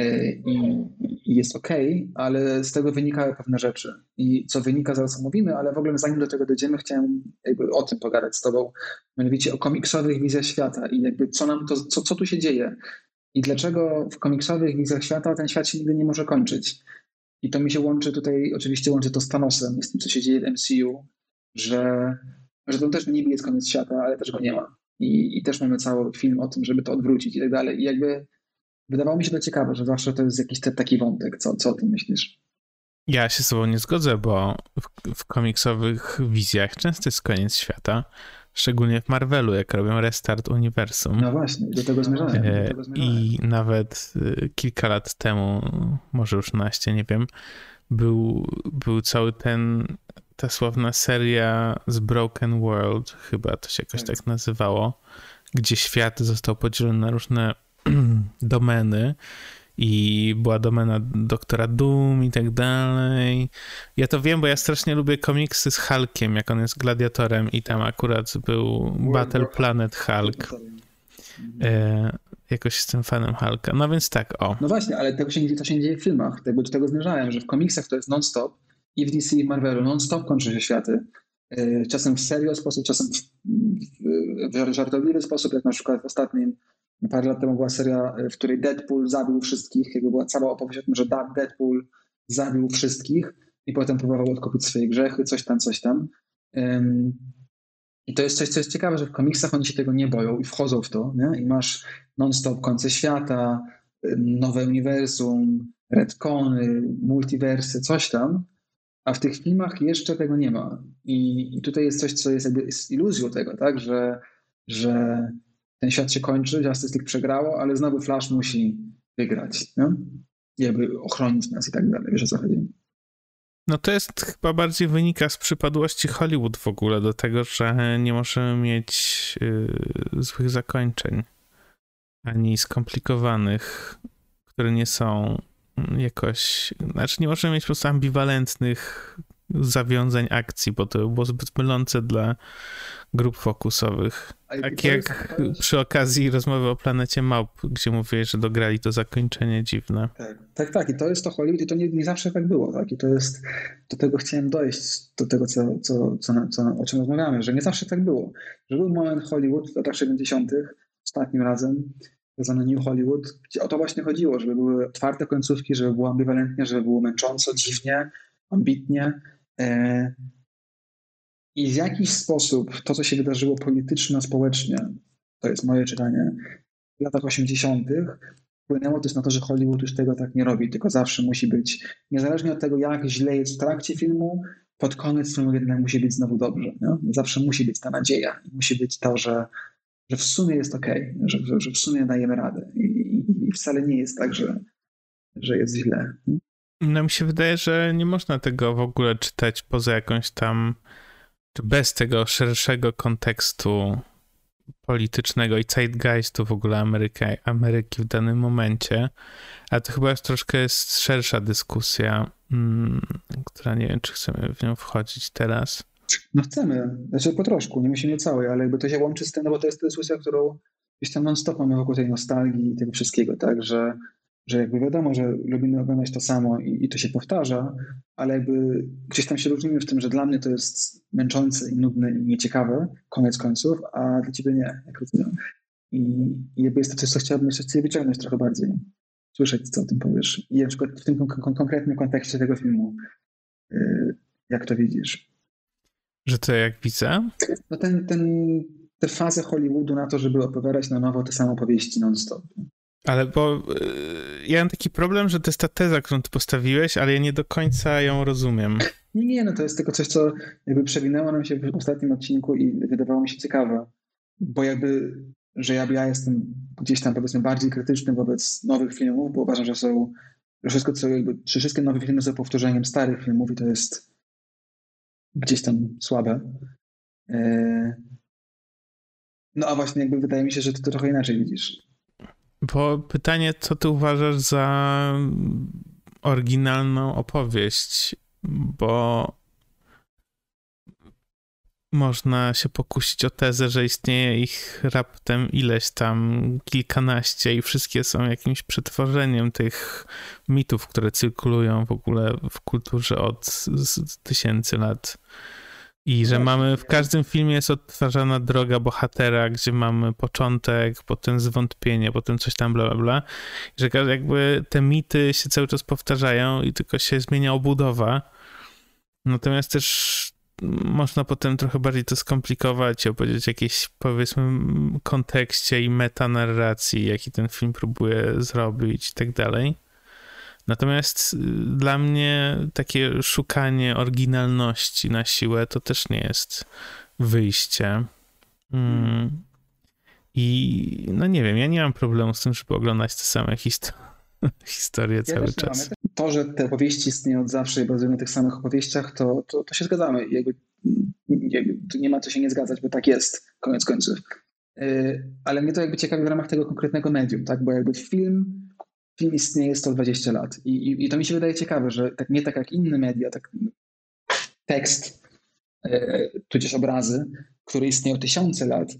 y, i, jest ok, ale z tego wynikają pewne rzeczy. I co wynika, zaraz omówimy, ale w ogóle zanim do tego dojdziemy, chciałem jakby o tym pogadać z tobą, mianowicie o komiksowych wizjach świata i jakby co nam to, co, co tu się dzieje i dlaczego w komiksowych wizjach świata ten świat się nigdy nie może kończyć. I to mi się łączy tutaj, oczywiście łączy to z Thanosem, z tym, co się dzieje w MCU, że, że to też niby jest koniec świata, ale też go nie ma. I, I też mamy cały film o tym, żeby to odwrócić i tak dalej. I jakby wydawało mi się to ciekawe, że zawsze to jest jakiś te, taki wątek. Co, co o tym myślisz? Ja się z tobą nie zgodzę, bo w, w komiksowych wizjach często jest koniec świata. Szczególnie w Marvelu, jak robią restart uniwersum. No właśnie, do tego zmierzałem. E, I nawet e, kilka lat temu, może już naście, nie wiem, był, był cały ten, ta sławna seria z Broken World, chyba to się jakoś tak, tak nazywało, gdzie świat został podzielony na różne domeny i była domena doktora Doom i tak dalej. Ja to wiem, bo ja strasznie lubię komiksy z Hulkiem, jak on jest gladiatorem i tam akurat był Battle Planet Hulk. E, jakoś jestem fanem Hulka. No więc tak, o. No właśnie, ale tego się, to się nie dzieje w filmach. Tego, do tego zmierzałem, że w komiksach to jest non-stop i w DC i w Marvelu non-stop kończy się światy. E, czasem w serio sposób, czasem w, w żartobliwy sposób, jak na przykład w ostatnim Parę lat temu była seria, w której Deadpool zabił wszystkich. Jakby była cała opowieść o tym, że Deadpool zabił wszystkich i potem próbował odkupić swoje grzechy, coś tam, coś tam. I to jest coś, co jest ciekawe, że w komiksach oni się tego nie boją i wchodzą w to. Nie? I masz non-stop końce świata, nowe uniwersum, retcony, multiversy, coś tam. A w tych filmach jeszcze tego nie ma. I, i tutaj jest coś, co jest, jest iluzją tego, tak? że, że ten świat się kończy, Justice League przegrało, ale znowu Flash musi wygrać, nie? jakby ochronić nas i tak dalej, wiesz o co chodzi. No to jest chyba bardziej wynika z przypadłości Hollywood w ogóle do tego, że nie możemy mieć yy, złych zakończeń, ani skomplikowanych, które nie są jakoś, znaczy nie możemy mieć po prostu ambiwalentnych zawiązań akcji, bo to było zbyt mylące dla grup fokusowych. Tak jak przy okazji rozmowy o planecie Małp, gdzie mówiłeś, że dograli to zakończenie dziwne. Tak, tak, tak. i to jest to Hollywood i to nie, nie zawsze tak było. Tak? I to jest, do tego chciałem dojść, do tego, co, co, co, co, o czym rozmawiamy, że nie zawsze tak było. Że był moment Hollywood w latach 70., ostatnim razem, zwany New Hollywood, gdzie o to właśnie chodziło, żeby były otwarte końcówki, żeby było ambiwalentnie, żeby było męcząco, dziwnie, ambitnie. E, i w jakiś sposób to, co się wydarzyło polityczno-społecznie, to jest moje czytanie, w latach 80., wpłynęło też na to, że Hollywood już tego tak nie robi, tylko zawsze musi być, niezależnie od tego, jak źle jest w trakcie filmu, pod koniec filmu jednak musi być znowu dobrze. Nie? Zawsze musi być ta nadzieja, musi być to, że, że w sumie jest ok, że, że, w sumie dajemy radę. I, i, I, wcale nie jest tak, że, że jest źle. No mi się wydaje, że nie można tego w ogóle czytać poza jakąś tam bez tego szerszego kontekstu politycznego i zeitgeistu w ogóle Ameryki, Ameryki w danym momencie, a to chyba jest troszkę jest szersza dyskusja, hmm, która nie wiem, czy chcemy w nią wchodzić teraz. No chcemy, znaczy po troszku, nie musimy całej, ale jakby to się łączy z tym, no bo to jest dyskusja, którą gdzieś tam non-stop mamy wokół tej nostalgii i tego wszystkiego, tak, że że jakby wiadomo, że lubimy oglądać to samo i, i, to się powtarza, ale jakby gdzieś tam się różnimy w tym, że dla mnie to jest męczące i nudne i nieciekawe, koniec końców, a dla ciebie nie, jak rozumiem. I, i jakby jest to coś, co chciałbym jeszcze ciebie wyciągnąć trochę bardziej, słyszeć, co o tym powiesz. I na przykład w tym kon konkretnym kontekście tego filmu, yy, jak to widzisz? Że to jak widzę? No ten, ten, tę fazę Hollywoodu na to, żeby opowiadać na nowo te same opowieści non-stop. Ale bo y, ja mam taki problem, że to jest ta teza, którą ty postawiłeś, ale ja nie do końca ją rozumiem. Nie, nie, no to jest tylko coś, co jakby przewinęło nam się w ostatnim odcinku i wydawało mi się ciekawe, bo jakby, że ja, ja jestem gdzieś tam powiedzmy bardziej krytyczny wobec nowych filmów, bo uważam, że są, że wszystko, co jakby, czy wszystkie nowe filmy są powtórzeniem starych filmów i to jest gdzieś tam słabe. E, no a właśnie jakby wydaje mi się, że ty to trochę inaczej widzisz. Bo pytanie, co ty uważasz za oryginalną opowieść? Bo można się pokusić o tezę, że istnieje ich raptem ileś tam, kilkanaście i wszystkie są jakimś przetworzeniem tych mitów, które cyrkulują w ogóle w kulturze od tysięcy lat. I że mamy, w każdym filmie jest odtwarzana droga bohatera, gdzie mamy początek, potem zwątpienie, potem coś tam, bla, bla, bla. I że jakby te mity się cały czas powtarzają i tylko się zmienia obudowa. Natomiast też można potem trochę bardziej to skomplikować i opowiedzieć jakieś, powiedzmy, kontekście i metanarracji, jaki ten film próbuje zrobić i tak dalej. Natomiast y, dla mnie takie szukanie oryginalności na siłę to też nie jest wyjście. Mm. I no nie wiem, ja nie mam problemu z tym, żeby oglądać te same historie ja cały czas. To, że te opowieści istnieją od zawsze i bazują na tych samych opowieściach, to, to, to się zgadzamy. Jakby, jakby, nie ma co się nie zgadzać, bo tak jest, koniec końców. Y, ale mnie to jakby ciekawi w ramach tego konkretnego medium, tak? Bo jakby film, film istnieje 120 lat I, i, i to mi się wydaje ciekawe, że tak nie tak jak inne media, tak tekst, y, tudzież obrazy, które istnieją tysiące lat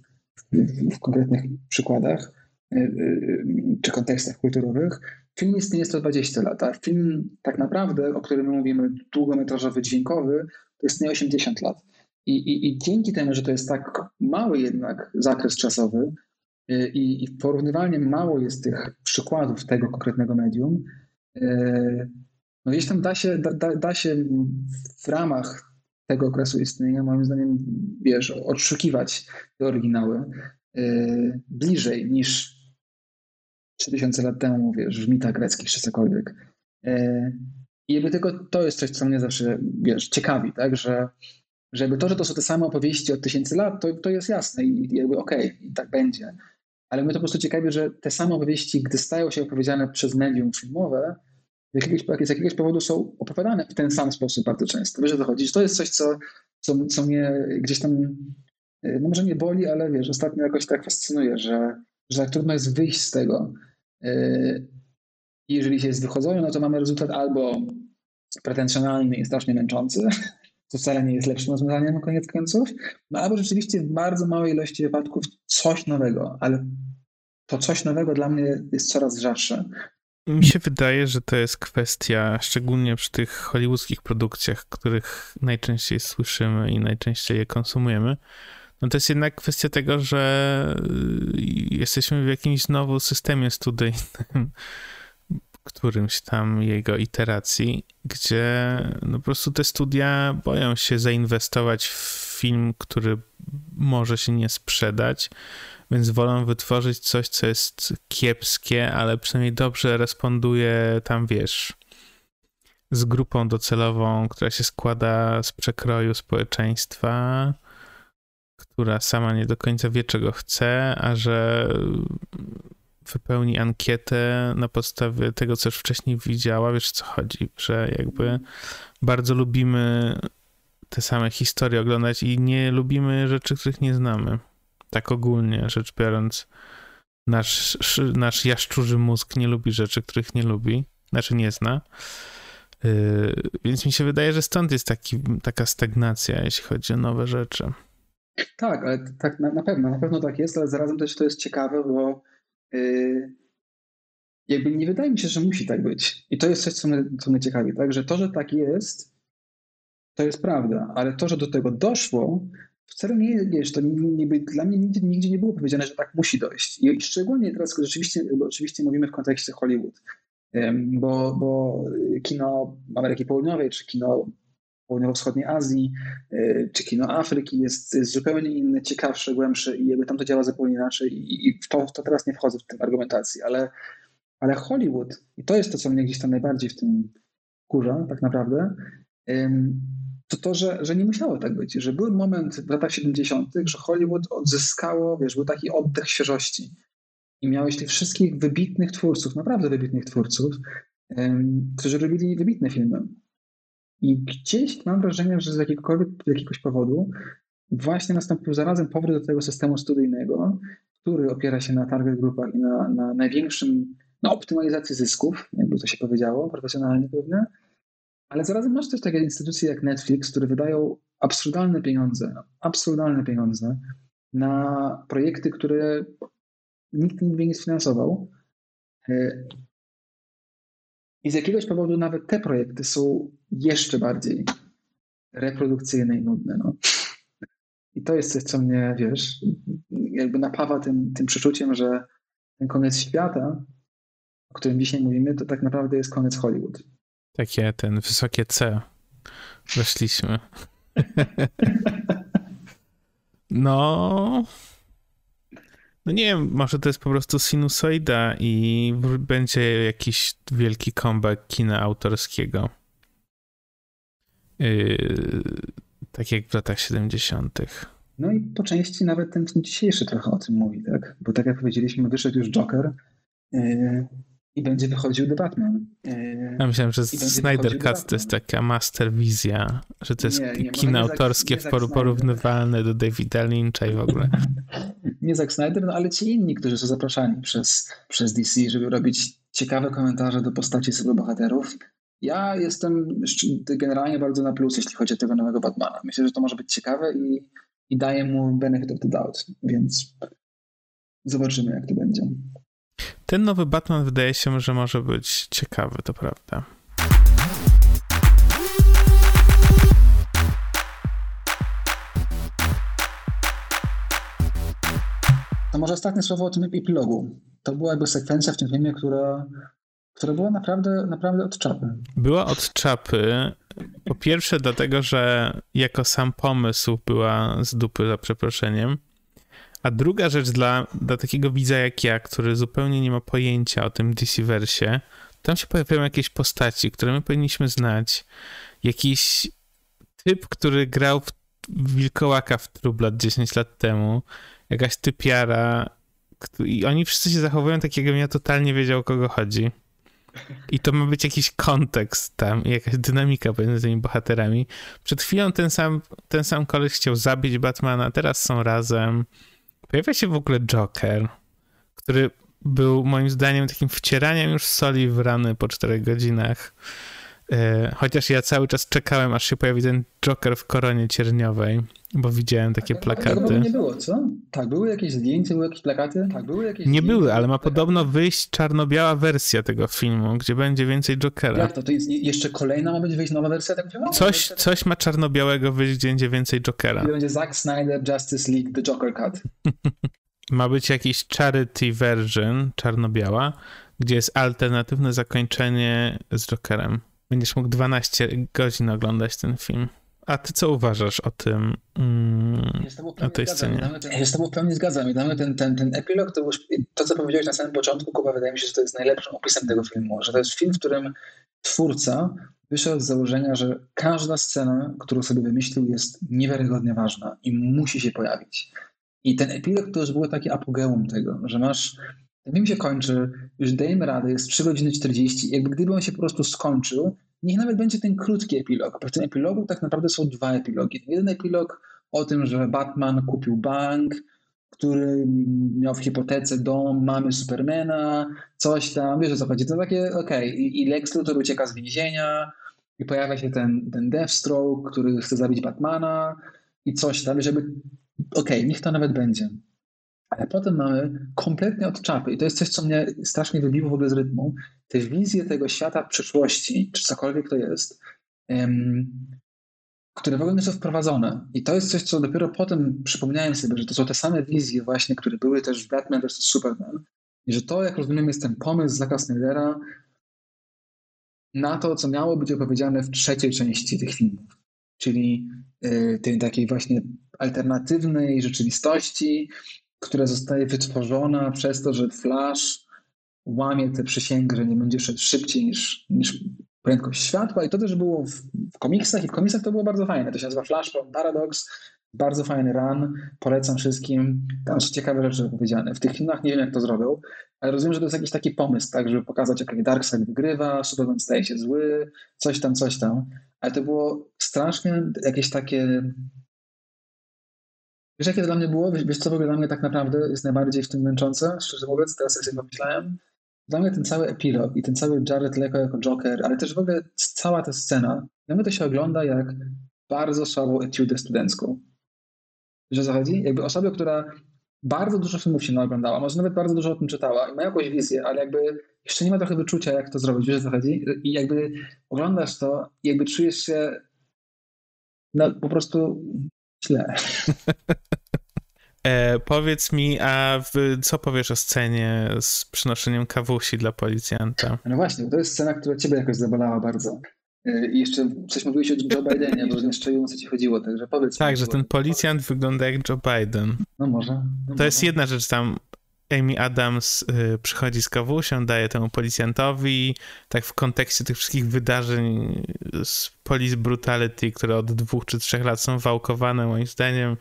w, w konkretnych przykładach y, czy kontekstach kulturowych, film istnieje 120 lat, a film tak naprawdę, o którym my mówimy, długometrażowy, dźwiękowy, to istnieje 80 lat. I, i, dzięki temu, że to jest tak mały jednak zakres czasowy i, i porównywalnie mało jest tych przykładów tego konkretnego medium, y, no gdzieś tam da się, da, da się w ramach tego okresu istnienia, moim zdaniem, wiesz, odszukiwać te oryginały y, bliżej niż 3000 lat temu, wiesz, w mitach greckich czy cokolwiek. I jakby tylko to jest coś, co mnie zawsze, wiesz, ciekawi, tak, że to, że to są te same opowieści od tysięcy lat, to, to jest jasne i jakby okej, okay, i tak będzie. Ale mnie to po prostu ciekawi, że te same opowieści, gdy stają się opowiedziane przez medium filmowe, z jakiegoś, z jakiegoś powodu są opowiadane w ten sam sposób bardzo często. Wiesz o to chodzi? To jest coś, co, co, co mnie gdzieś tam, e, no może nie boli, ale wiesz, ostatnio jakoś tak fascynuje, że, że tak trudno jest wyjść z tego. E, I jeżeli się jest wychodzony, no to mamy rezultat albo pretensjonalny i strasznie męczący, co wcale nie jest lepszym rozwiązaniem koniec końców, no albo rzeczywiście w bardzo małej ilości wypadków coś nowego, ale to coś nowego dla mnie jest coraz rzadsze. Mi się wydaje, że to jest kwestia, szczególnie przy tych hollywoodzkich produkcjach, których najczęściej słyszymy i najczęściej je konsumujemy, no to jest jednak kwestia tego, że jesteśmy w jakimś znowu systemie studyjnym, którymś tam jego iteracji, gdzie no po prostu te studia boją się zainwestować w film, który może się nie sprzedać, więc wolą wytworzyć coś, co jest kiepskie, ale przynajmniej dobrze responduje tam, wiesz, z grupą docelową, która się składa z przekroju społeczeństwa, która sama nie do końca wie, czego chce, a że wypełni ankietę na podstawie tego, co już wcześniej widziała, wiesz co chodzi, że jakby bardzo lubimy te same historie oglądać i nie lubimy rzeczy, których nie znamy. Tak ogólnie rzecz biorąc, nasz, nasz jaszczurzy mózg nie lubi rzeczy, których nie lubi, znaczy nie zna. Yy, więc mi się wydaje, że stąd jest taki, taka stagnacja, jeśli chodzi o nowe rzeczy. Tak, ale tak na, na pewno, na pewno tak jest, ale zarazem też to jest ciekawe, bo Y, jakby nie wydaje mi się, że musi tak być. I to jest coś, co mnie, co mnie ciekawi, tak? Że to, że tak jest, to jest prawda, ale to, że do tego doszło, wcale nie, wiesz, to nie, dla mnie nigdzie, nigdzie nie było powiedziane, że tak musi dojść. I szczególnie teraz rzeczywiście, oczywiście mówimy w kontekście Hollywood, bo, bo kino Ameryki Południowej, czy kino południowo-wschodniej Azji, e, czy kino Afryki jest, jest zupełnie inne, ciekawsze, głębsze i jakby tam to działa zupełnie inaczej i, i w, to, to teraz nie wchodzę w tę argumentację, ale, ale Hollywood, i to jest to, co mnie gdzieś tam najbardziej w tym kurza tak naprawdę, to to, że, że nie musiało tak być, że był moment w latach 70., że Hollywood odzyskało, wiesz, był taki oddech świeżości i miałeś tych wszystkich wybitnych twórców, naprawdę wybitnych twórców, którzy robili wybitne filmy. I gdzieś mam wrażenie, że z jakiegokolwiek, jakiegoś powodu właśnie nastąpił zarazem powrót do tego systemu studyjnego, który opiera się na target grupach i na, na największym, na optymalizacji zysków, jakby to się powiedziało, profesjonalnie pewnie, ale zarazem masz też takie instytucje jak Netflix, które wydają absurdalne pieniądze, absurdalne pieniądze na projekty, które nikt nigdy nie sfinansował. I z jakiegoś powodu nawet te projekty są jeszcze bardziej reprodukcyjne i nudne. No. I to jest coś, co mnie, wiesz, jakby napawa tym, tym przeczuciem, że ten koniec świata, o którym dzisiaj mówimy, to tak naprawdę jest koniec Hollywood. Takie ten wysokie C. Weszliśmy. no. No nie wiem, może to jest po prostu sinusoida i będzie jakiś wielki comeback kina autorskiego. Yy, tak jak w latach 70. No i po części nawet ten dzisiejszy trochę o tym mówi, tak? Bo tak jak powiedzieliśmy, wyszedł już Joker yy, i będzie wychodził The Batman. Yy, ja myślałem, że Snyder Cut to jest taka master wizja, że to jest nie, nie, kino autorskie Zack, porównywalne do Davida Lyncha i w ogóle. nie Zack Snyder, no ale ci inni, którzy są zapraszani przez, przez DC, żeby robić ciekawe komentarze do postaci sobie bohaterów. Ja jestem generalnie bardzo na plus, jeśli chodzi o tego nowego Batmana. Myślę, że to może być ciekawe i, i daje mu benefit of the doubt, więc zobaczymy, jak to będzie. Ten nowy Batman wydaje się, że może być ciekawy, to prawda. To może ostatnie słowo o tym epilogu. To była jakby sekwencja w tym filmie, która, która była naprawdę, naprawdę od czapy. Była od czapy. Po pierwsze dlatego, że jako sam pomysł była z dupy, za przeproszeniem. A druga rzecz dla, dla takiego widza jak ja, który zupełnie nie ma pojęcia o tym DC-wersie, tam się pojawiają jakieś postaci, które my powinniśmy znać. Jakiś typ, który grał w Wilkołaka w Trublat 10 lat temu. Jakaś typiara. I oni wszyscy się zachowują tak, jakbym ja totalnie wiedział, o kogo chodzi. I to ma być jakiś kontekst tam, jakaś dynamika pomiędzy tymi bohaterami. Przed chwilą ten sam, ten sam koleś chciał zabić Batmana, teraz są razem. Pojawia się w ogóle Joker, który był moim zdaniem takim wcieraniem już soli w rany po czterech godzinach. E, chociaż ja cały czas czekałem, aż się pojawi ten Joker w koronie cierniowej, bo widziałem takie plakaty. Nie było, co? Tak, były jakieś zdjęcia, były jakieś plakaty? Tak, były jakieś Nie były, ale ma podobno wyjść czarno-biała wersja tego filmu, gdzie będzie więcej Jokera. Jak to? To jest jeszcze kolejna ma być wyjść nowa wersja tego filmu? Coś, coś ma czarno-białego wyjść, gdzie będzie więcej Jokera. Gdzie będzie Zack Snyder Justice League The Joker Cut. ma być jakiś charity version, czarno-biała, gdzie jest alternatywne zakończenie z Jokerem. Będziesz mógł 12 godzin oglądać ten film. A ty co uważasz o tym, mm, o tej scenie? Ja się z tobą pełni zgadzam. I damy ten, ten, ten epilog, to, już, to co powiedziałeś na samym początku, Kuba, wydaje mi się, że to jest najlepszym opisem tego filmu. Że to jest film, w którym twórca wyszedł z założenia, że każda scena, którą sobie wymyślił, jest niewiarygodnie ważna i musi się pojawić. I ten epilog to już było takie apogeum tego, że masz film się kończy, już dajemy radę, jest 3 godziny 40. Jakby gdyby on się po prostu skończył, niech nawet będzie ten krótki epilog. W tym epilogu tak naprawdę są dwa epilogi. Jeden epilog o tym, że Batman kupił bank, który miał w hipotece dom mamy Supermana, coś tam, wiesz o co chodzi. To takie, okej, okay. I Lex Luthor ucieka z więzienia i pojawia się ten, ten Deathstroke, który chce zabić Batmana i coś tam, żeby, okej, okay, niech to nawet będzie. Ale potem mamy kompletnie od czapy i to jest coś, co mnie strasznie wybiło w ogóle z rytmu, te wizje tego świata przyszłości, czy cokolwiek to jest, um, które w ogóle nie są wprowadzone. I to jest coś, co dopiero potem przypomniałem sobie, że to są te same wizje właśnie, które były też w Batman vs. Superman. I że to, jak rozumiem, jest ten pomysł Zacka Snydera na to, co miało być opowiedziane w trzeciej części tych filmów. Czyli y, tej takiej właśnie alternatywnej rzeczywistości, która zostaje wytworzona przez to, że Flash łamie tę przysięgę, że nie będzie szedł szybciej niż, niż prędkość światła i to też było w, komiksach i w komiksach to było bardzo fajne. To się nazywa Flashpoint Paradox, bardzo fajny run, polecam wszystkim. Tam są ciekawe rzeczy powiedziane. W tych filmach nie wiem jak to zrobił, ale rozumiem, że to jest jakiś taki pomysł, tak, żeby pokazać jak Darkseid wygrywa, Superman staje się zły, coś tam, coś tam. Ale to było strasznie jakieś takie Wiesz, jakie dla mnie było? Wiesz, co w ogóle dla mnie tak naprawdę jest najbardziej w tym męczące? Szczerze mówiąc, teraz jak sobie pomyślałem, dla mnie ten cały epilog i ten cały Jared Leto jako Joker, ale też w ogóle cała ta scena, dla mnie to się ogląda jak bardzo słabą etiudę studencką. Wiesz o co chodzi? Jakby osobę, która bardzo dużo filmów się naoglądała, może nawet bardzo dużo o tym czytała i ma jakąś wizję, ale jakby jeszcze nie ma trochę wyczucia, jak to zrobić. Wiesz o co chodzi? I jakby oglądasz to i jakby czujesz się no, po prostu źle. E, powiedz mi, a w, co powiesz o scenie z przynoszeniem kawusi dla policjanta? No właśnie, to jest scena, która ciebie jakoś zabolała bardzo. E, I jeszcze coś mówiłeś o Joe Bidenie, bo jeszcze o co ci chodziło, także powiedz Tak, mi, że ten policjant wygląda jak Joe Biden. No może. No to może. jest jedna rzecz tam. Amy Adams y, przychodzi z kawusią, daje temu policjantowi, tak w kontekście tych wszystkich wydarzeń z Police Brutality, które od dwóch czy trzech lat są wałkowane, moim zdaniem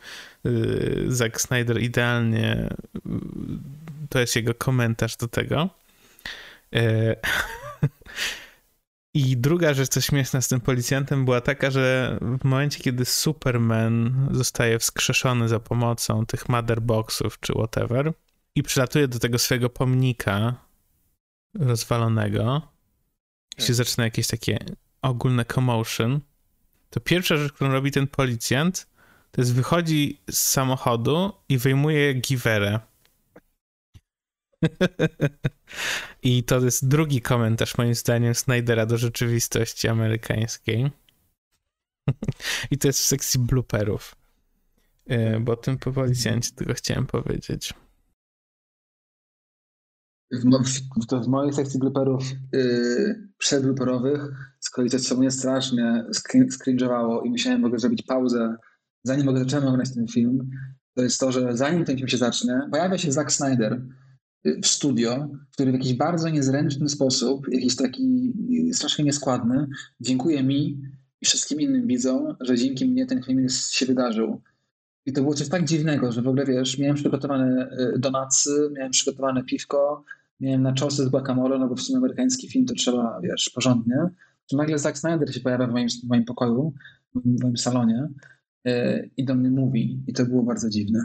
y, Zack Snyder idealnie, y, to jest jego komentarz do tego. I druga rzecz, co śmieszna z tym policjantem, była taka, że w momencie, kiedy Superman zostaje wskrzeszony za pomocą tych motherboxów czy whatever i przylatuje do tego swojego pomnika rozwalonego i się tak. zaczyna jakieś takie ogólne commotion, to pierwsza rzecz, którą robi ten policjant, to jest wychodzi z samochodu i wyjmuje giwerę I to jest drugi komentarz, moim zdaniem, Snydera do rzeczywistości amerykańskiej. I to jest w sekcji blooperów. E, bo o tym po policjancie tylko chciałem powiedzieć. W, mojej sekcji blooperów yy, przedblooperowych z kolei coś, co mnie strasznie skringowało i musiałem w ogóle zrobić pauzę, zanim mogę zacząłem oglądać ten film, to jest to, że zanim ten film się zacznie, pojawia się Zack Snyder, w studio, który w jakiś bardzo niezręczny sposób, jakiś taki strasznie nieskładny, dziękuję mi i wszystkim innym widzom, że dzięki mnie ten film się wydarzył. I to było coś tak dziwnego, że w ogóle wiesz, miałem przygotowane e, donacy, miałem przygotowane piwko, miałem na czosy z guacamole, no bo w sumie amerykański film to trzeba, wiesz, porządnie. To nagle Zack Snyder się pojawia w moim, w moim pokoju, w moim salonie yy, i do mnie mówi. I to było bardzo dziwne.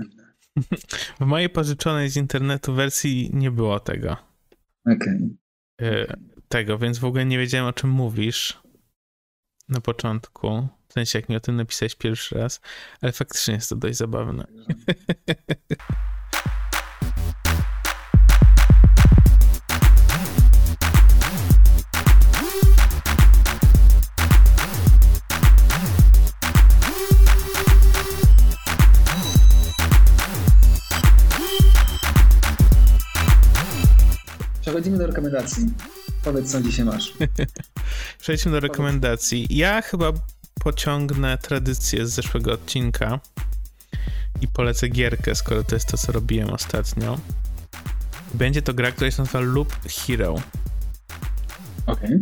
W mojej pożyczonej z internetu wersji nie było tego. Okej. Okay. Tego, więc w ogóle nie wiedziałem o czym mówisz na początku. W sensie, jak mi o tym napisałeś pierwszy raz, ale faktycznie jest to dość zabawne. Przechodzimy do rekomendacji. Powiedz, co dzisiaj masz. Przejdźmy do rekomendacji. Ja chyba pociągnę tradycję z zeszłego odcinka i polecę gierkę, skoro to jest to, co robiłem ostatnio. Będzie to gra, która się nazywa Loop Hero. Okej.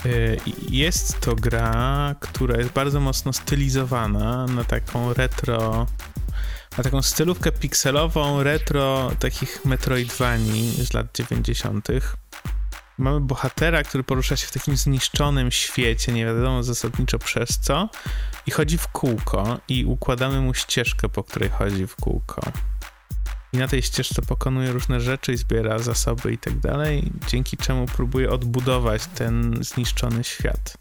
Okay. Jest to gra, która jest bardzo mocno stylizowana na taką retro ma taką stylówkę pikselową, retro, takich metroidvanii z lat 90. Mamy bohatera, który porusza się w takim zniszczonym świecie, nie wiadomo zasadniczo przez co, i chodzi w kółko, i układamy mu ścieżkę, po której chodzi w kółko. I na tej ścieżce pokonuje różne rzeczy zbiera zasoby i tak dalej, dzięki czemu próbuje odbudować ten zniszczony świat.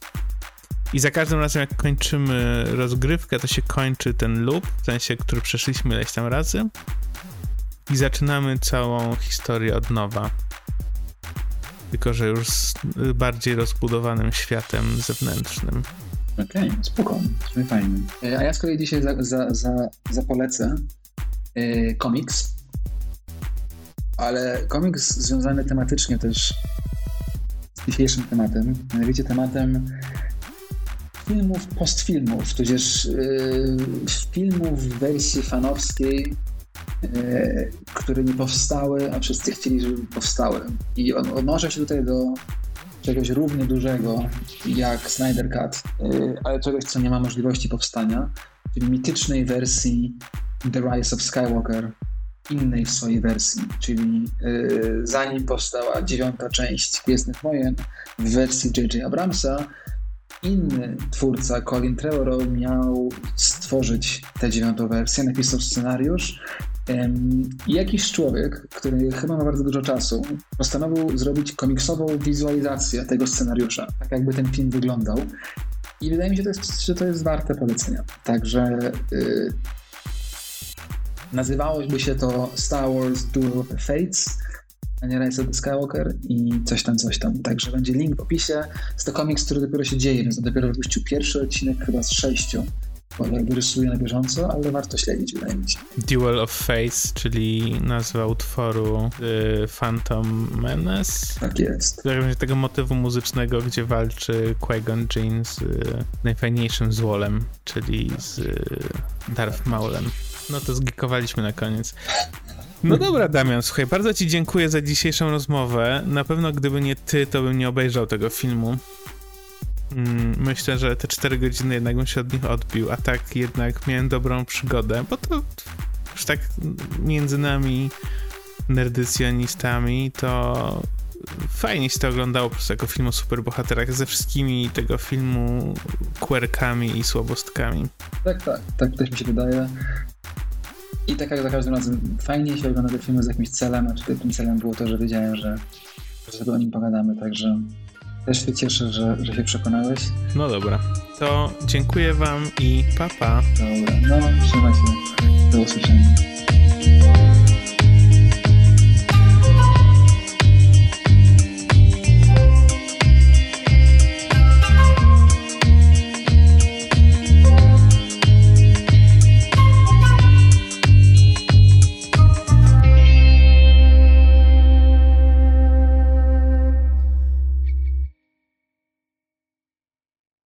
I za każdym razem, jak kończymy rozgrywkę, to się kończy ten loop, w sensie, który przeszliśmy ileś tam razy. I zaczynamy całą historię od nowa. Tylko, że już z bardziej rozbudowanym światem zewnętrznym. Okej, okay, spoko, fajnie. E, a ja z kolei dzisiaj za, za, za, zapolecę yy, komiks, ale komiks związany tematycznie też z dzisiejszym tematem, mianowicie tematem filmów, postfilmów, tudzież yy, filmów w wersji fanowskiej, które nie powstały, a wszyscy chcieli, żeby powstały. I on odnoszę się tutaj do czegoś równie dużego jak Snyder Cut, yy, ale czegoś, co nie ma możliwości powstania, czyli mitycznej wersji The Rise of Skywalker, innej w swojej wersji, czyli yy, zanim powstała dziewiąta część Gwiezdnych Wojen w wersji J.J. Abramsa, inny twórca, Colin Trevorrow, miał stworzyć tę dziewiątą wersję, napisał scenariusz. Jakiś człowiek, który chyba ma bardzo dużo czasu, postanowił zrobić komiksową wizualizację tego scenariusza, tak jakby ten film wyglądał. I wydaje mi się, że to jest, że to jest warte polecenia. Także yy, nazywałoby się to Star Wars Duel of the Fates a nie Rise of the Skywalker i coś tam, coś tam. Także będzie link w opisie. Jest to komiks, który dopiero się dzieje, więc dopiero wypuścił pierwszy odcinek chyba z sześciu. Bo jakby rysuje na bieżąco, ale warto śledzić, wydaje mi się. Duel of Fates, czyli nazwa utworu y, Phantom Menace. Tak jest. W tego motywu muzycznego, gdzie walczy Qui-Gon Jinn z y, najfajniejszym złolem, czyli z y, Darth Maulem. No to zgikowaliśmy na koniec. No dobra, Damian, słuchaj, bardzo ci dziękuję za dzisiejszą rozmowę. Na pewno gdyby nie ty, to bym nie obejrzał tego filmu. Mm, myślę, że te 4 godziny jednak bym się od nich odbił, a tak jednak miałem dobrą przygodę, bo to już tak między nami nerdycjonistami to fajnie się to oglądało po prostu jako film o superbohaterach ze wszystkimi tego filmu quirkami i słabostkami. Tak, tak, tak też mi się wydaje. I tak jak za każdym razem fajnie się ogląda te filmy z jakimś celem, a tutaj tym celem było to, że wiedziałem, że, że sobie o nim pogadamy, także też się cieszę, że, że się przekonałeś. No dobra, to dziękuję wam i papa. Pa. Dobra, no trzymaj się. Do usłyszenia.